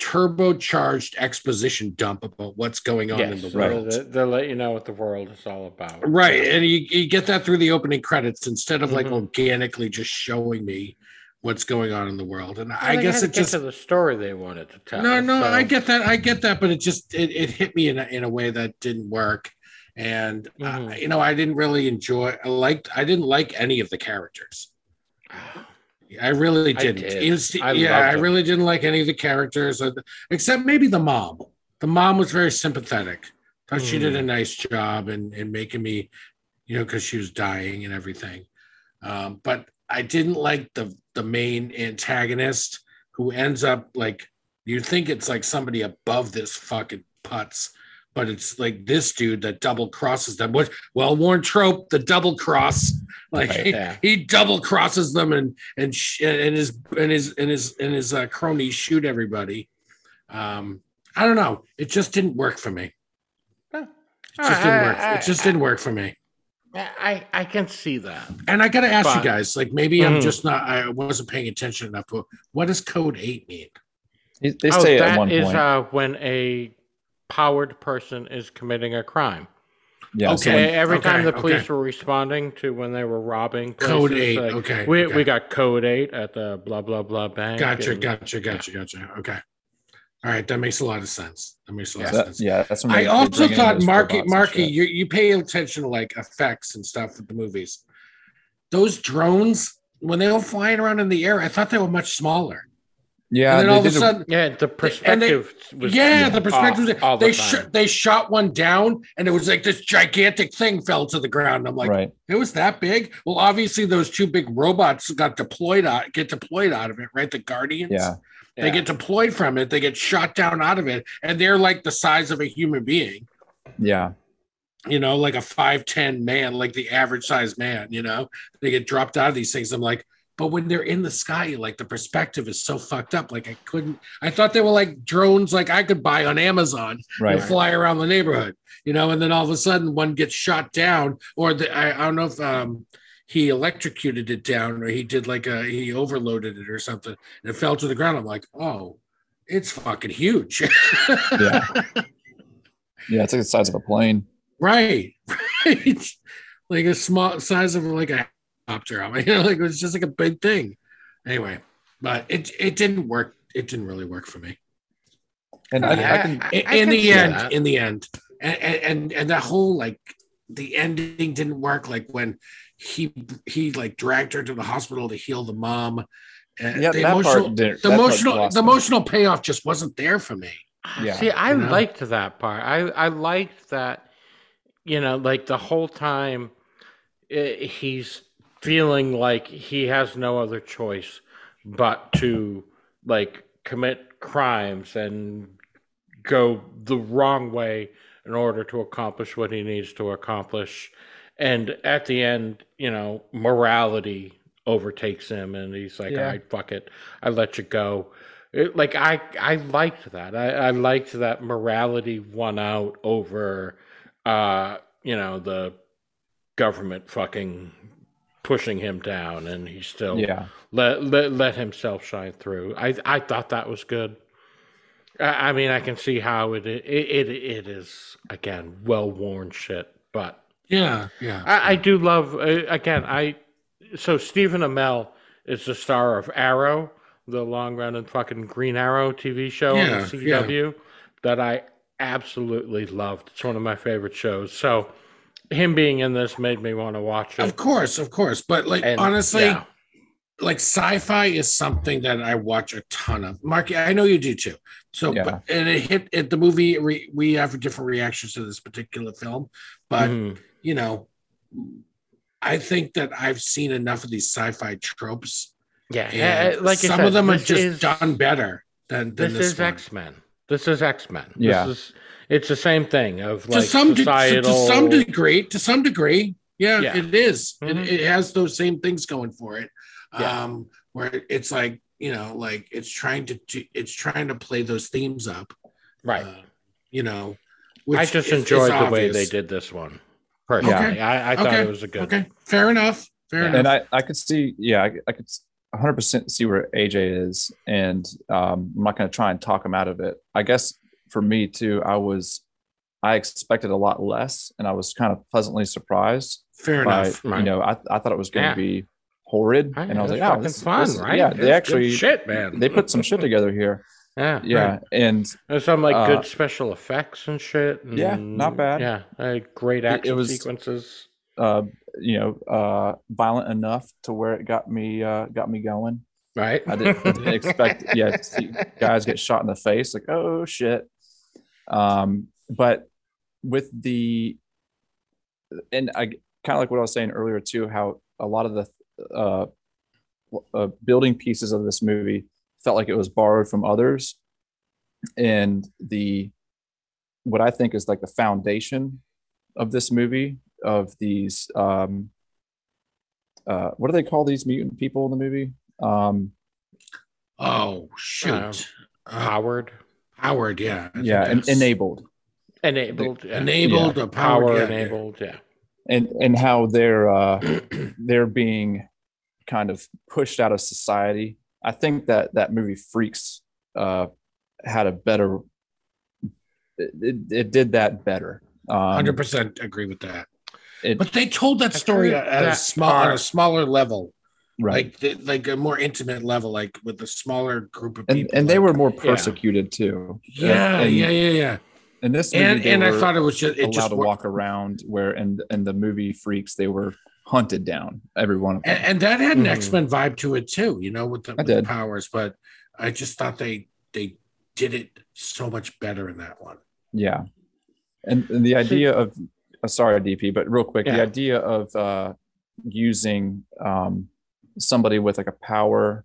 turbocharged exposition dump about what's going on in the so world they, they'll let you know what the world is all about. Right. And you, you get that through the opening credits instead of like Mhm. organically just showing me what's going on in the world. And Well, I guess it just the story they wanted to tell. no, no, so- I get that. I get that, but it just it, it hit me in a, in a way that didn't work. And uh, Mhm. you know, I didn't really enjoy. I liked. I didn't like any of the characters. I really didn't. did. It was- I yeah, I really didn't like any of the characters, or the- except maybe the mom. The mom was very sympathetic. Thought she Hmm. did a nice job in, in making me, you know, because she was dying and everything. Um, but I didn't like the the main antagonist who ends up like you think it's like somebody above this fucking putz, but it's like this dude that double crosses them. What well worn trope, the double cross. Like Right, he, yeah. he double crosses them and and sh- and his and his and his and his uh, cronies shoot everybody. Um, I don't know. It just didn't work for me. It just didn't work. It just didn't work for me. I, I can see that. And I got to ask you guys, like maybe I'm Mhm. just not. I wasn't paying attention enough. But what does Code Eight mean? They they oh, say it that at one is point. uh, when a powered person is committing a crime. yeah. So okay. Eh, Every time the okay. police were responding to when they were robbing places, Code Eight. like, okay. we, okay. we got code eight at the blah blah blah bank. Gotcha. and- Gotcha. Gotcha. Gotcha. Okay. All right. That makes a lot of sense. That makes a lot So of that- sense. yeah, that's when I they- they also thought those Marky Marky, you you pay attention to like effects and stuff with the movies. Those drones, when they were flying around in the air, I thought they were much smaller. Yeah, and then all of a did a- sudden, Yeah, the perspective was yeah, the perspective. off all they the sh- they shot one down, and it was like this gigantic thing fell to the ground. I'm like, right. it was that big. Well, obviously those two big robots got deployed out, get deployed out of it, right? The Guardians. Yeah. They get deployed from it. They get shot down out of it, and they're like the size of a human being. Yeah. You know, like a five ten man, like the average size man. You know, they get dropped out of these things. I'm like, but when they're in the sky, like the perspective is so fucked up. Like I couldn't. I thought they were like drones, like I could buy on Amazon Right. and fly around the neighborhood. You know, and then all of a sudden one gets shot down, or the, I, I don't know if um, he electrocuted it down, or he did like a he overloaded it or something, and it fell to the ground. I'm like, oh, it's fucking huge. Yeah. Yeah. It's like the size of a plane. right, right, like a small size of like a helicopter. I mean, you know, like it was just like a big thing. Anyway, but it it didn't work. It didn't really work for me. And I, I Yeah, can. In, I in can the end that. in the end and, and and and that whole like the ending didn't work like when he he like dragged her to the hospital to heal the mom and Yeah, the that emotional part didn't. the emotional the emotional payoff just wasn't there for me Yeah. See, I You know? liked that part. I I liked that. You know, like the whole time, eh, he's feeling like he has no other choice but to like commit crimes and go the wrong way in order to accomplish what he needs to accomplish. And at the end, you know, morality overtakes him and he's like, Yeah. all right, fuck it. I let you go. It, like I I liked that. I, I liked that morality won out over uh, you know, the government fucking pushing him down and he still Yeah. let, let let himself shine through. I I thought that was good. I, I mean, I can see how it it it, it is again well worn shit, but Yeah, yeah. I, I do love uh, again. I so Stephen Amell is the star of Arrow, the long running fucking Green Arrow TV show Yeah, on the CW that I absolutely loved. It's one of my favorite shows. So him being in this made me want to watch it. of course, of course. But like And, honestly, yeah. like sci-fi is something that I watch a ton of. Mark, I know you do too. So, Yeah. but, and it hit at the movie. Re, we have different reactions to this particular film, but Mhm. You know, I think that I've seen enough of these sci-fi tropes, yeah, and uh, like some said, of them are just is- done better than, than This, this, is. X Men. This is X Men. Yeah. This is, it's the same thing of to like some de- to- societal. to some degree to some degree yeah, Yeah. it is. Mhm. it, it has those same things going for it Yeah. um where it's like you know like it's trying to to- it's trying to play those themes up right. uh, you know I just is- is enjoyed the way they did this one. Personally, Okay. I, I thought Okay. it was a good. okay fair enough fair Yeah. enough and I, I could see, yeah, I, I could 100% see where AJ is, and um, I'm not going to try and talk him out of it. I guess for me too, I was, I expected a lot less, and I was kind of pleasantly surprised fair by, enough you know, I, I thought it was going to Yeah. be horrid, Right, and I was like, oh, fucking this, fun, this- right? Yeah, It's they actually shit, man. they put some shit together here. Yeah, Yeah, and There's some like Uh, good special effects and shit. Yeah, not bad. Yeah, uh, great It- it action was- sequences. uh, you know, uh, violent enough to where it got me uh, got me going. Right. I didn't, I didn't expect, yeah, see guys get shot in the face, like, oh shit. Um, but with the, and I kind of like what I was saying earlier too, how a lot of the uh, uh, building pieces of this movie felt like it was borrowed from others, and the what I think is like the foundation of this movie of these um, uh, what do they call these mutant people in the movie? Um, oh shoot uh, Powered, howard yeah I yeah, en- enabled, enabled, yeah. enabled or power yeah, yeah. enabled. Yeah. and and how they're uh, they're being kind of pushed out of society. I think that that movie Freaks uh, had a better. It, it, it did that better. Um, 100% agree with that it- but they told that story heard at a that small on a smaller level right, like the, like a more intimate level, like with a smaller group of and people. and they like- were more persecuted too. yeah, and, yeah, yeah, yeah. And this movie, And and I thought it was just it allowed just to walk around. Where and and the movie Freaks, they were hunted down. Every one of them. and, and that had an Mhm. X Men vibe to it too, you know, with the, with the powers. But I just thought they they did it so much better in that one. Yeah. And, and the idea of, uh, sorry, DP, but real quick, the idea of uh, using um, somebody with like a power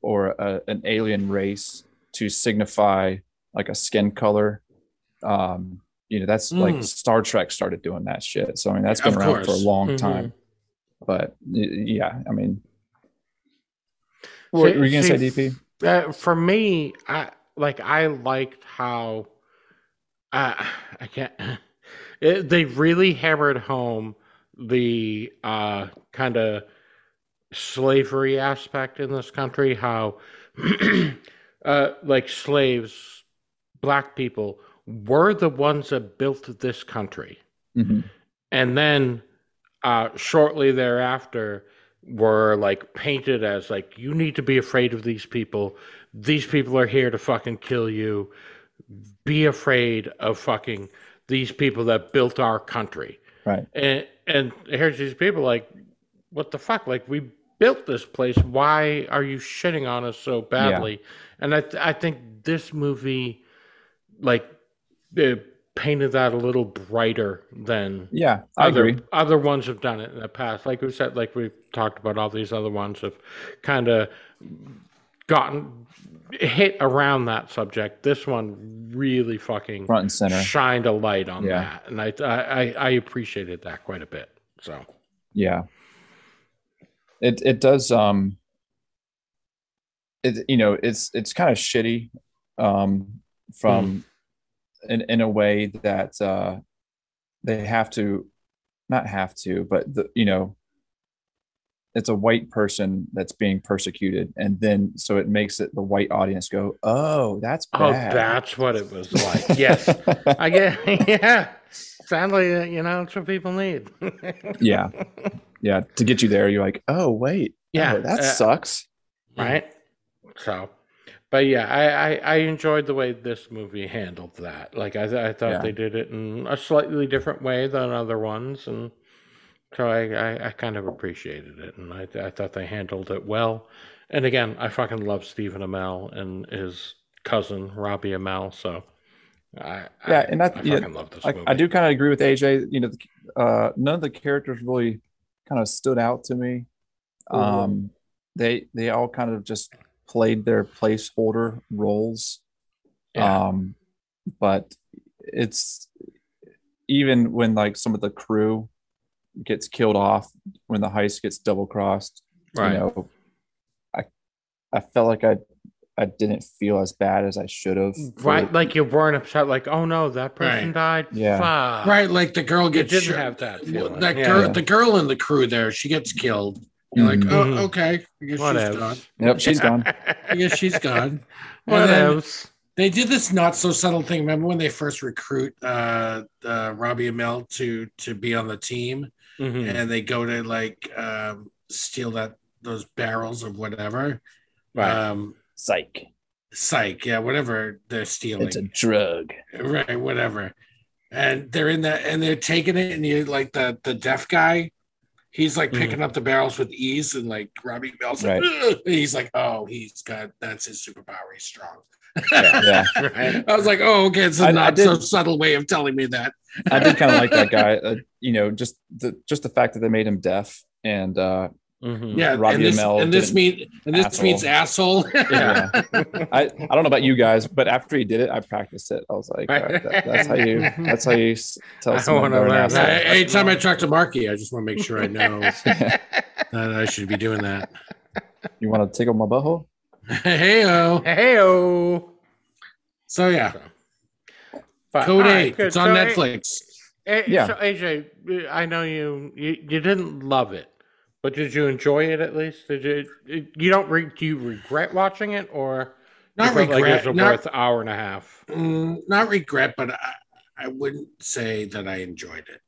or a, an alien race to signify like a skin color, um, you know, that's like Mm. Star Trek started doing that shit. So, I mean, that's been Of around for a course. long Mhm. time. But yeah, I mean, what See- were you going to say, see, DP? Uh, for me, I like I liked how uh, I can't. It, they really hammered home the uh, kind of slavery aspect in this country. How uh, like slaves, black people were the ones that built this country Mhm. and then uh, shortly thereafter were like painted as like you need to be afraid of these people. These people are here to fucking kill you. Be afraid of fucking these people that built our country. Right. and and here's these people like what the fuck? Like we built this place. Why are you shitting on us so badly? And i th- i think this movie like uh, painted that a little brighter than Yeah, I other, agree. Other ones have done it in the past. Like we said, like we've talked about all these other ones have kind of gotten hit around that subject. This one really fucking front and center. shined a light on Yeah. that, and I, I I appreciated that quite a bit. So Yeah. It it does um it you know it's it's kind of shitty um from in in a way that uh they have to not have to but the, you know it's a white person that's being persecuted and then so it makes it the white audience go oh that's oh, that's what it was like. yes, I get. Yeah, sadly, uh, you know, that's what people need. yeah yeah to get you there you're like oh wait Yeah, oh, that uh, sucks right? So, but yeah, I, I I enjoyed the way this movie handled that. Like I I thought Yeah. they did it in a slightly different way than other ones, and so I I, I kind of appreciated it, and I I thought they handled it well. And again, I fucking love Stephen Amell and his cousin Robbie Amell. So, I Yeah, and that- I yeah, fucking love this I, movie. I do kind of agree with AJ. You know, the- uh, none of the characters really kind of stood out to me. Um, they they all kind of just played their placeholder roles. Yeah. Um, but it's even when like some of the crew gets killed off when the heist gets double crossed. Right. You know, I I felt like I I didn't feel as bad as I should have. for- Right, like you weren't upset, like, oh no, that person Right. died. Yeah. Fuck. Right, like the girl You gets didn't shot- have that Well, feeling. that Yeah. girl, Yeah. the girl in the crew there, she gets killed. You're like, Mhm. oh, okay, I guess What she's else? gone. Yep, she's gone. I guess she's gone. What else? They did this not so subtle thing. Remember when they first recruit uh, uh, Robbie Amell to to be on the team, Mhm. and they go to like um, steal that those barrels of whatever, Right. um, Psyke. psyke, yeah, whatever they're stealing. It's a drug. right whatever and they're in that and they're taking it and you like the the deaf guy he's like picking up the barrels with ease and like robbie bell's like Right. And he's like oh he's got that's his superpower he's strong Yeah. Right. i was like oh okay it's a I- I not did- so subtle way of telling me that I did kind of like that guy. Uh, you know, just the just the fact that they made him deaf and uh Mhm. yeah Robbie and this, Amell and this didn't- mean and this asshole. means asshole Yeah. I, I don't know about you guys, but after he did it, I practiced it. I was like, Right. that- that's how you that's how you s- tell I someone wanna they're an learn that. anytime i talk to marky i just want to make sure i know that i should be doing that you want to tickle my butthole? hey oh Hey oh. so yeah But, code all right, 8 good. it's on So, A- netflix A- Yeah. So AJ, I know you, you you didn't love it, but did you enjoy it at least? Did you? You don't? Re, do you regret watching it, or you Not felt like regret, it was not- worth hour and a half? Mm, not regret, but I, I wouldn't say that I enjoyed it.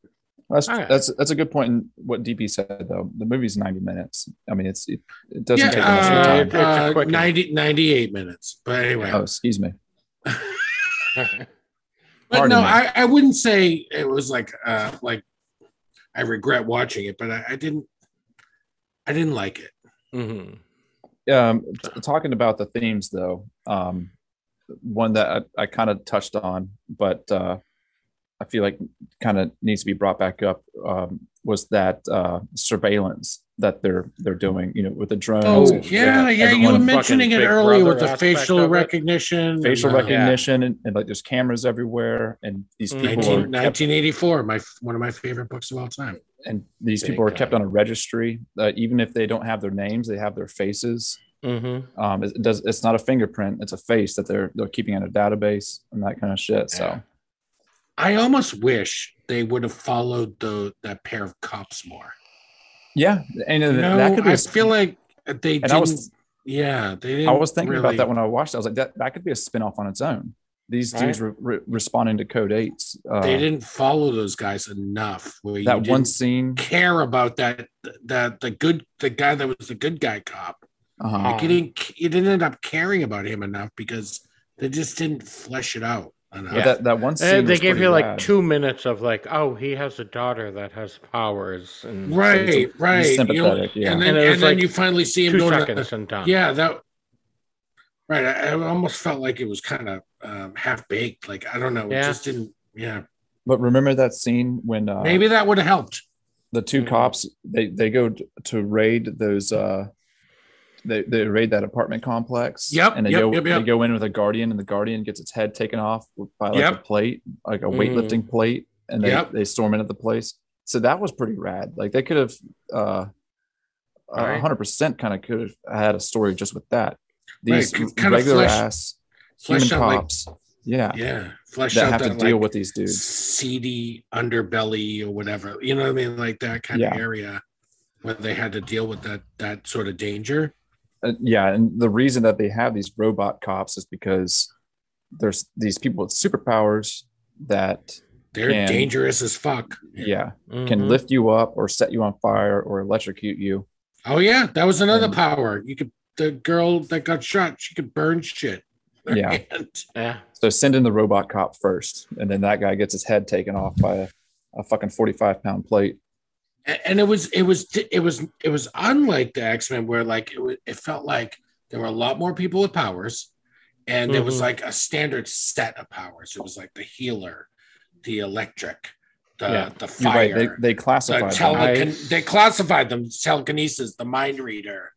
That's All right. that's that's a good point in what DP said though. The movie's 90 minutes. I mean, it's it, it doesn't yeah, take much uh, time. It's a uh, 90, 98 minutes. But anyway, Oh, excuse me. but pardon no, me. I, I wouldn't say it was like uh like I regret watching it, but I, I didn't I didn't like it. Mhm. um t- talking about the themes though um one that i, I kind of touched on but uh i feel like kind of needs to be brought back up um was that uh surveillance that they're they're doing you know with the drones Oh and yeah, yeah. You were mentioning it earlier with the facial recognition. facial and, uh, recognition and, and like there's cameras everywhere and these Mm. people 19, kept, 1984, my one of my favorite books of all time. And these Big people are kept on a registry uh, even if they don't have their names they have their faces Mhm. um it, it does it's not a fingerprint it's a face that they're they're keeping in a database and that kind of shit so I almost wish they would have followed the that pair of cops more. Yeah, and uh, No, that could be. I a- feel like they and didn't. I was yeah, they. I was thinking about that when I watched. it. I was like, that that could be a spinoff on its own. These Right. dudes were re- responding to Code Eights. Uh, they didn't follow those guys enough. Where you that one scene. care about that that the good the guy that was the good guy cop. Uh-huh. Like you didn't you didn't end up caring about him enough because they just didn't flesh it out enough. That that one scene. they gave pretty you like rad. two minutes of like, oh, he has a daughter that has powers, and right, it's right. You know, sympathetic, yeah. And then And and, it then like you finally see him two go to and done. Yeah, that. Right, I, I almost felt like it was kind of um, half baked. Like I don't know, it just didn't. Yeah, But remember that scene when uh, maybe that would have helped. the 2 Mhm. cops they they go to raid those uh they, they raid that apartment complex. Yep, And they yep, go yep, yep. they go in with a guardian, and the guardian gets its head taken off by like a plate, like a Mm. weightlifting plate, and they Yep. they storm into the place. So that was pretty rad. Like they could have, uh, Right. hundred percent kind of could have had a story just with that. Right, These c- kinda regular flesh- ass human Flesh out like cops, yeah, yeah, flesh that out have to that deal like, with these dudes. seedy underbelly or whatever. You know what I mean? Like that kind Yeah. of area where they had to deal with that that sort of danger. Uh, yeah, and the reason that they have these robot cops is because there's these people with superpowers that They're And- dangerous as fuck. yeah Mhm. can lift you up or set you on fire or electrocute you. Oh yeah, that was another And- power. You could the girl that got shot, she could burn shit. Yeah. hand. Yeah. So send in the robot cop first, and then that guy gets his head taken off by a, a fucking forty-five pound plate. And it was it was it was it was unlike the x-men where like it, wa- it felt like there were a lot more people with powers and there was Mhm. like a standard set of powers it was like the healer the electric the Yeah. the You're right. fire They they the classified them. telecon- they classified them telekinesis the mind reader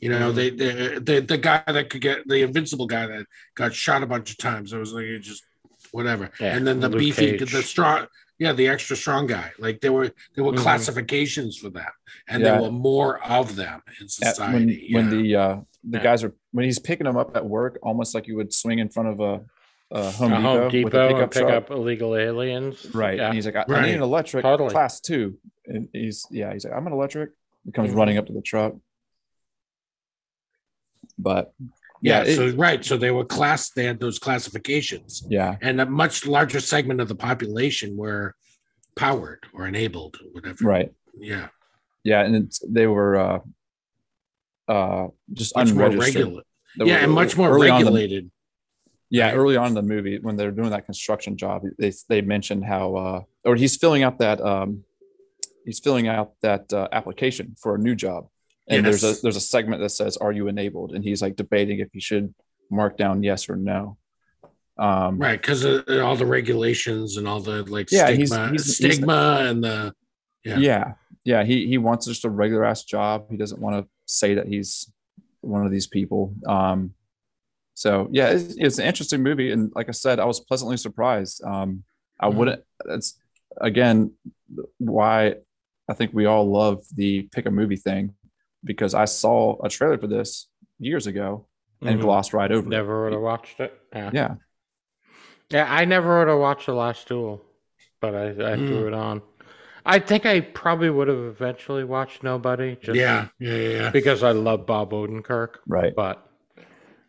you know Mhm. they, they the the guy that could get the invincible guy that got shot a bunch of times I was like it just whatever Yeah, and then the Luke beefy Cage. the strong yeah the extra strong guy like there were there were Mhm. classifications for them and Yeah. there were more of them in At- society when when yeah. the uh, the Yeah. guys are when he's picking them up at work, almost like you would swing in front of a, a Home, A Depot, Home with a Depot and pickup pick truck. up illegal aliens. Right. Yeah. And he's like, I, I need an electric Totally. class two. And he's yeah, he's like, I'm an electric. He comes Mhm. running up to the truck. But yeah, yeah, it- so right so they were class they had those classifications yeah, and a much larger segment of the population were powered or enabled or whatever right. yeah Yeah, and it's, they were uh uh just much unregistered. regular They yeah were and much more on the- regulated yeah, right? early on in the movie when they're doing that construction job, they they mentioned how uh or he's filling out that um he's filling out that uh, application for a new job. And there's a there's a segment that says are you enabled and he's like debating if he should mark down yes or no. Um right because of all the regulations and all the like Yeah, stigma, he's- he's- he's- stigma and the Yeah. yeah. yeah he he wants just a regular ass job he doesn't want to say that he's one of these people um so yeah it's, it's an interesting movie and like i said i was pleasantly surprised um i Mhm. wouldn't that's again why i think we all love the pick a movie thing because i saw a trailer for this years ago and Mhm. glossed right over it. Never would have watched it. Yeah. yeah Yeah, I never would have watched The Last Duel, but I, I Mm. threw it on. I think I probably would have eventually watched Nobody, just yeah yeah yeah, yeah. because I love Bob Odenkirk. right But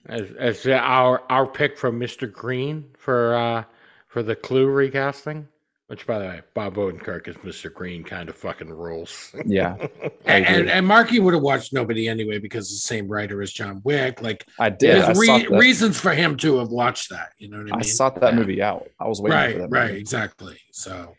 as, as our our pick from Mr. Green for uh, for the Clue recasting, which by the way, Bob Odenkirk is Mr. Green, kind of fucking rules. yeah and, and, Marky would have watched nobody anyway because the same writer as John Wick. Like i did there's I, re- reasons for him to have watched that. You know what I mean? I sought that Yeah. movie out i was waiting for right, that right, movie. exactly. So,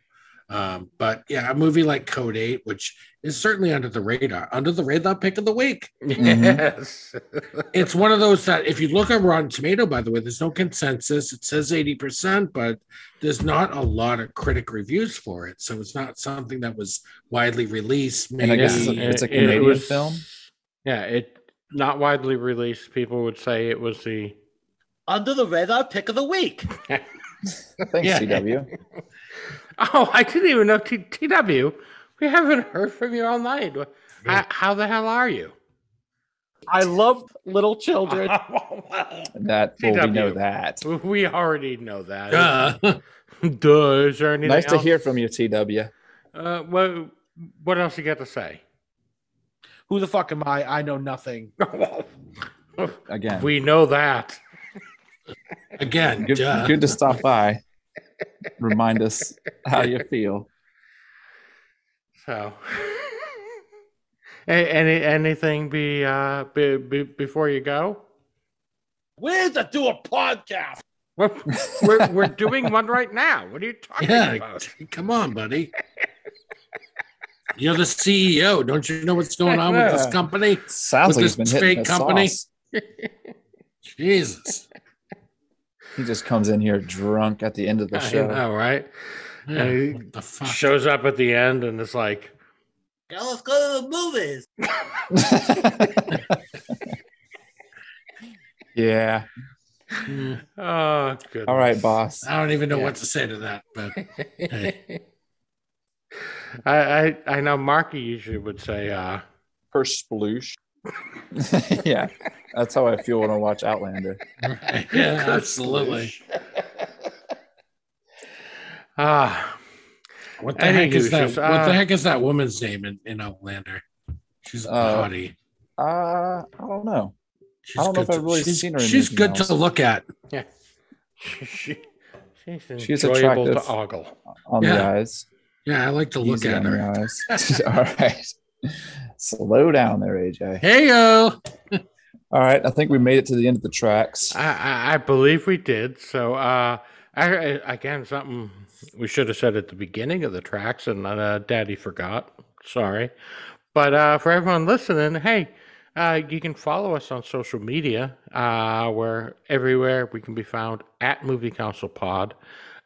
um, but yeah, a movie like Code Eight, which is certainly under the radar, under the radar pick of the week. yes. It's one of those that if you look at Rotten Tomato, by the way, there's no consensus. It says 80%, but there's not a lot of critic reviews for it. So it's not something that was widely released. Maybe And I guess it's a, it's a it- it Canadian was- film. Yeah, it not widely released. People would say it was the Under the radar pick of the week. Thanks, Yeah. CW. Oh, I didn't even know T- TW. We haven't heard from you all night. How, how the hell are you? I love little children. That well, we know that. we already know that. Duh. Duh. Is there anything Nice to else? hear from you, TW. Uh, what, what else you got to say? Who the fuck am I? I know nothing. Again, we know that. Again, good, duh. good to stop by. Remind us how you feel. So, A- any anything be, uh, be, be before you go? Where's to do a podcast? We're, we're, we're doing one right now. What are you talking Yeah, about? come on, buddy. You're the CEO. Don't you know what's going on with this company? Sounds With like this been fake the company? sauce. Jesus. He just comes in here drunk at the end of the I show. know, right? Yeah, Hey, what the fuck? Shows up at the end and it's like, Yeah, let's go to the movies. Yeah. Oh, good. All right, boss. I don't even know Yeah. what to say to that, but hey. I, I I know Marky usually would say, uh, Per sploosh. yeah, that's how I feel when I watch Outlander. yeah, absolutely. ah, What the heck is that? Anywho, what the uh, heck is that woman's name in, in Outlander? She's a Uh, hottie. Uh, I don't know. She's I don't know good if I've really she's, seen her She's good else. to look at. yeah. she, she's She's enjoyable to attractive. ogle. On the eyes. Yeah, I like to look Easy at on the her. eyes. All right. Slow down there, AJ. Hey yo. All right. I think we made it to the end of the tracks. I, I, I believe we did. So, uh, I, I- again, something we should have said at the beginning of the tracks, and uh, Daddy forgot. Sorry, but uh, for everyone listening, hey, uh, you can follow us on social media. Uh, where everywhere we can be found at Movie Council Pod.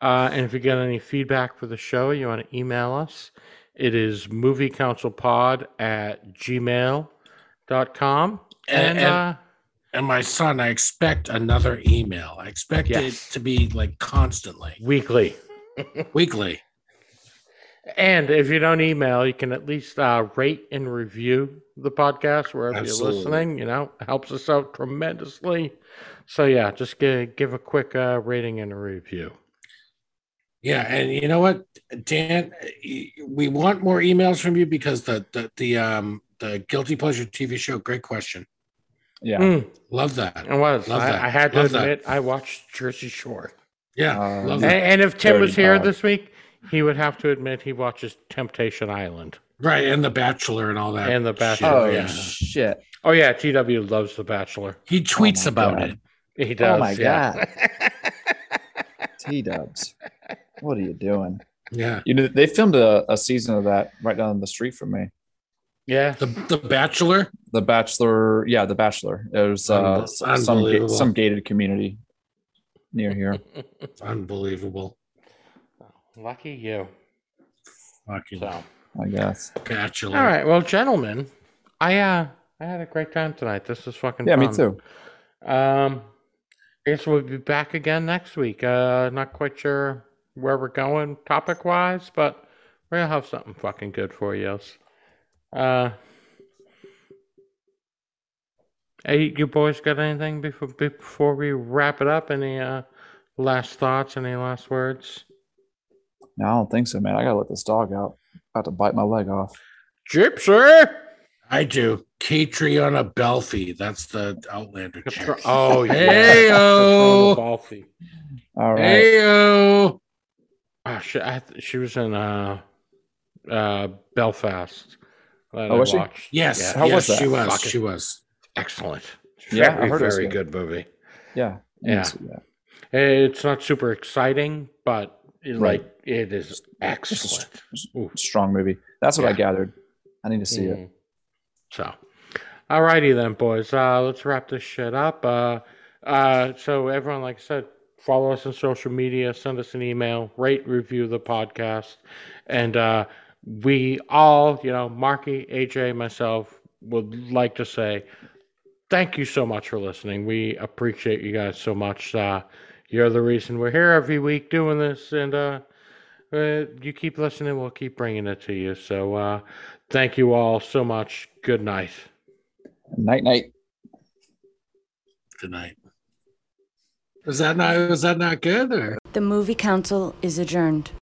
Uh, and if you get any feedback for the show, you want to email us. It is moviecouncilpod at gmail.com. And, And- and- uh, And my son, I expect another email. I expect Yes. it to be like constantly, weekly. weekly. And if you don't email, you can at least uh, rate and review the podcast wherever Absolutely. you're listening. You know, helps us out tremendously. So yeah, just give give a quick uh, rating and a review. Yeah, and you know what, Dan, we want more emails from you because the the the um the guilty pleasure TV show. Great question. Yeah. Mm, Love that. it was. Love that. I, I had to Love that. admit, I watched Jersey Shore. Yeah, Um, love And, that. and if Tim was here this week, he would have to admit he watches Temptation Island. Right, and The Bachelor and all that. And The. Bachelor, Oh, yeah. shit. Oh yeah, TW loves The Bachelor. He tweets my about God. it. He does. oh, my yeah. God. T dubs. What are you doing? Yeah, You know, they filmed a, a season of that right down the street from me. yeah. The The Bachelor. The Bachelor, yeah, The Bachelor. It was uh, some some gated community near here. Unbelievable. Lucky you. Fucking So. I guess. Bachelor. All right, well, gentlemen, I uh, I had a great time tonight. This was fucking Yeah, me too. Um, I guess we'll be back again next week. Uh, not quite sure where we're going topic wise, but we're gonna have something fucking good for you. Uh, hey, you boys got anything before before we wrap it up? Any uh last thoughts? Any last words? No, I don't think so, man. I gotta let this dog out. About to bite my leg off. Gypsy. I do. Caitríona Balfe. That's the Outlander chick. Oh yeah. Heyo. Caitríona Balfe. All right. Heyo. Oh, she, I, she was in uh, uh, Belfast. that Oh, I was she? Yes. Yeah. How yes, was that? She was. Fucking- She was. Excellent. Yeah, I very, heard it very good. good movie. Yeah. I Yeah. can see that. It's not super exciting, but it, Right. like it is It's excellent. Ooh. Strong movie. That's what I gathered. I need to see it. Mm. So, alrighty then, boys. Uh, let's wrap this shit up. Uh, uh, so everyone, like I said, follow us on social media, send us an email, rate, review the podcast, and uh, we all, you know, Marky, AJ, myself, would like to say thank you so much for listening. We appreciate you guys so much. Uh, you're the reason we're here every week doing this, and uh, uh, you keep listening, we'll keep bringing it to you. So, uh, thank you all so much. Good night. Night night. Good night. Was that not? Was that not good? Or The movie council is adjourned.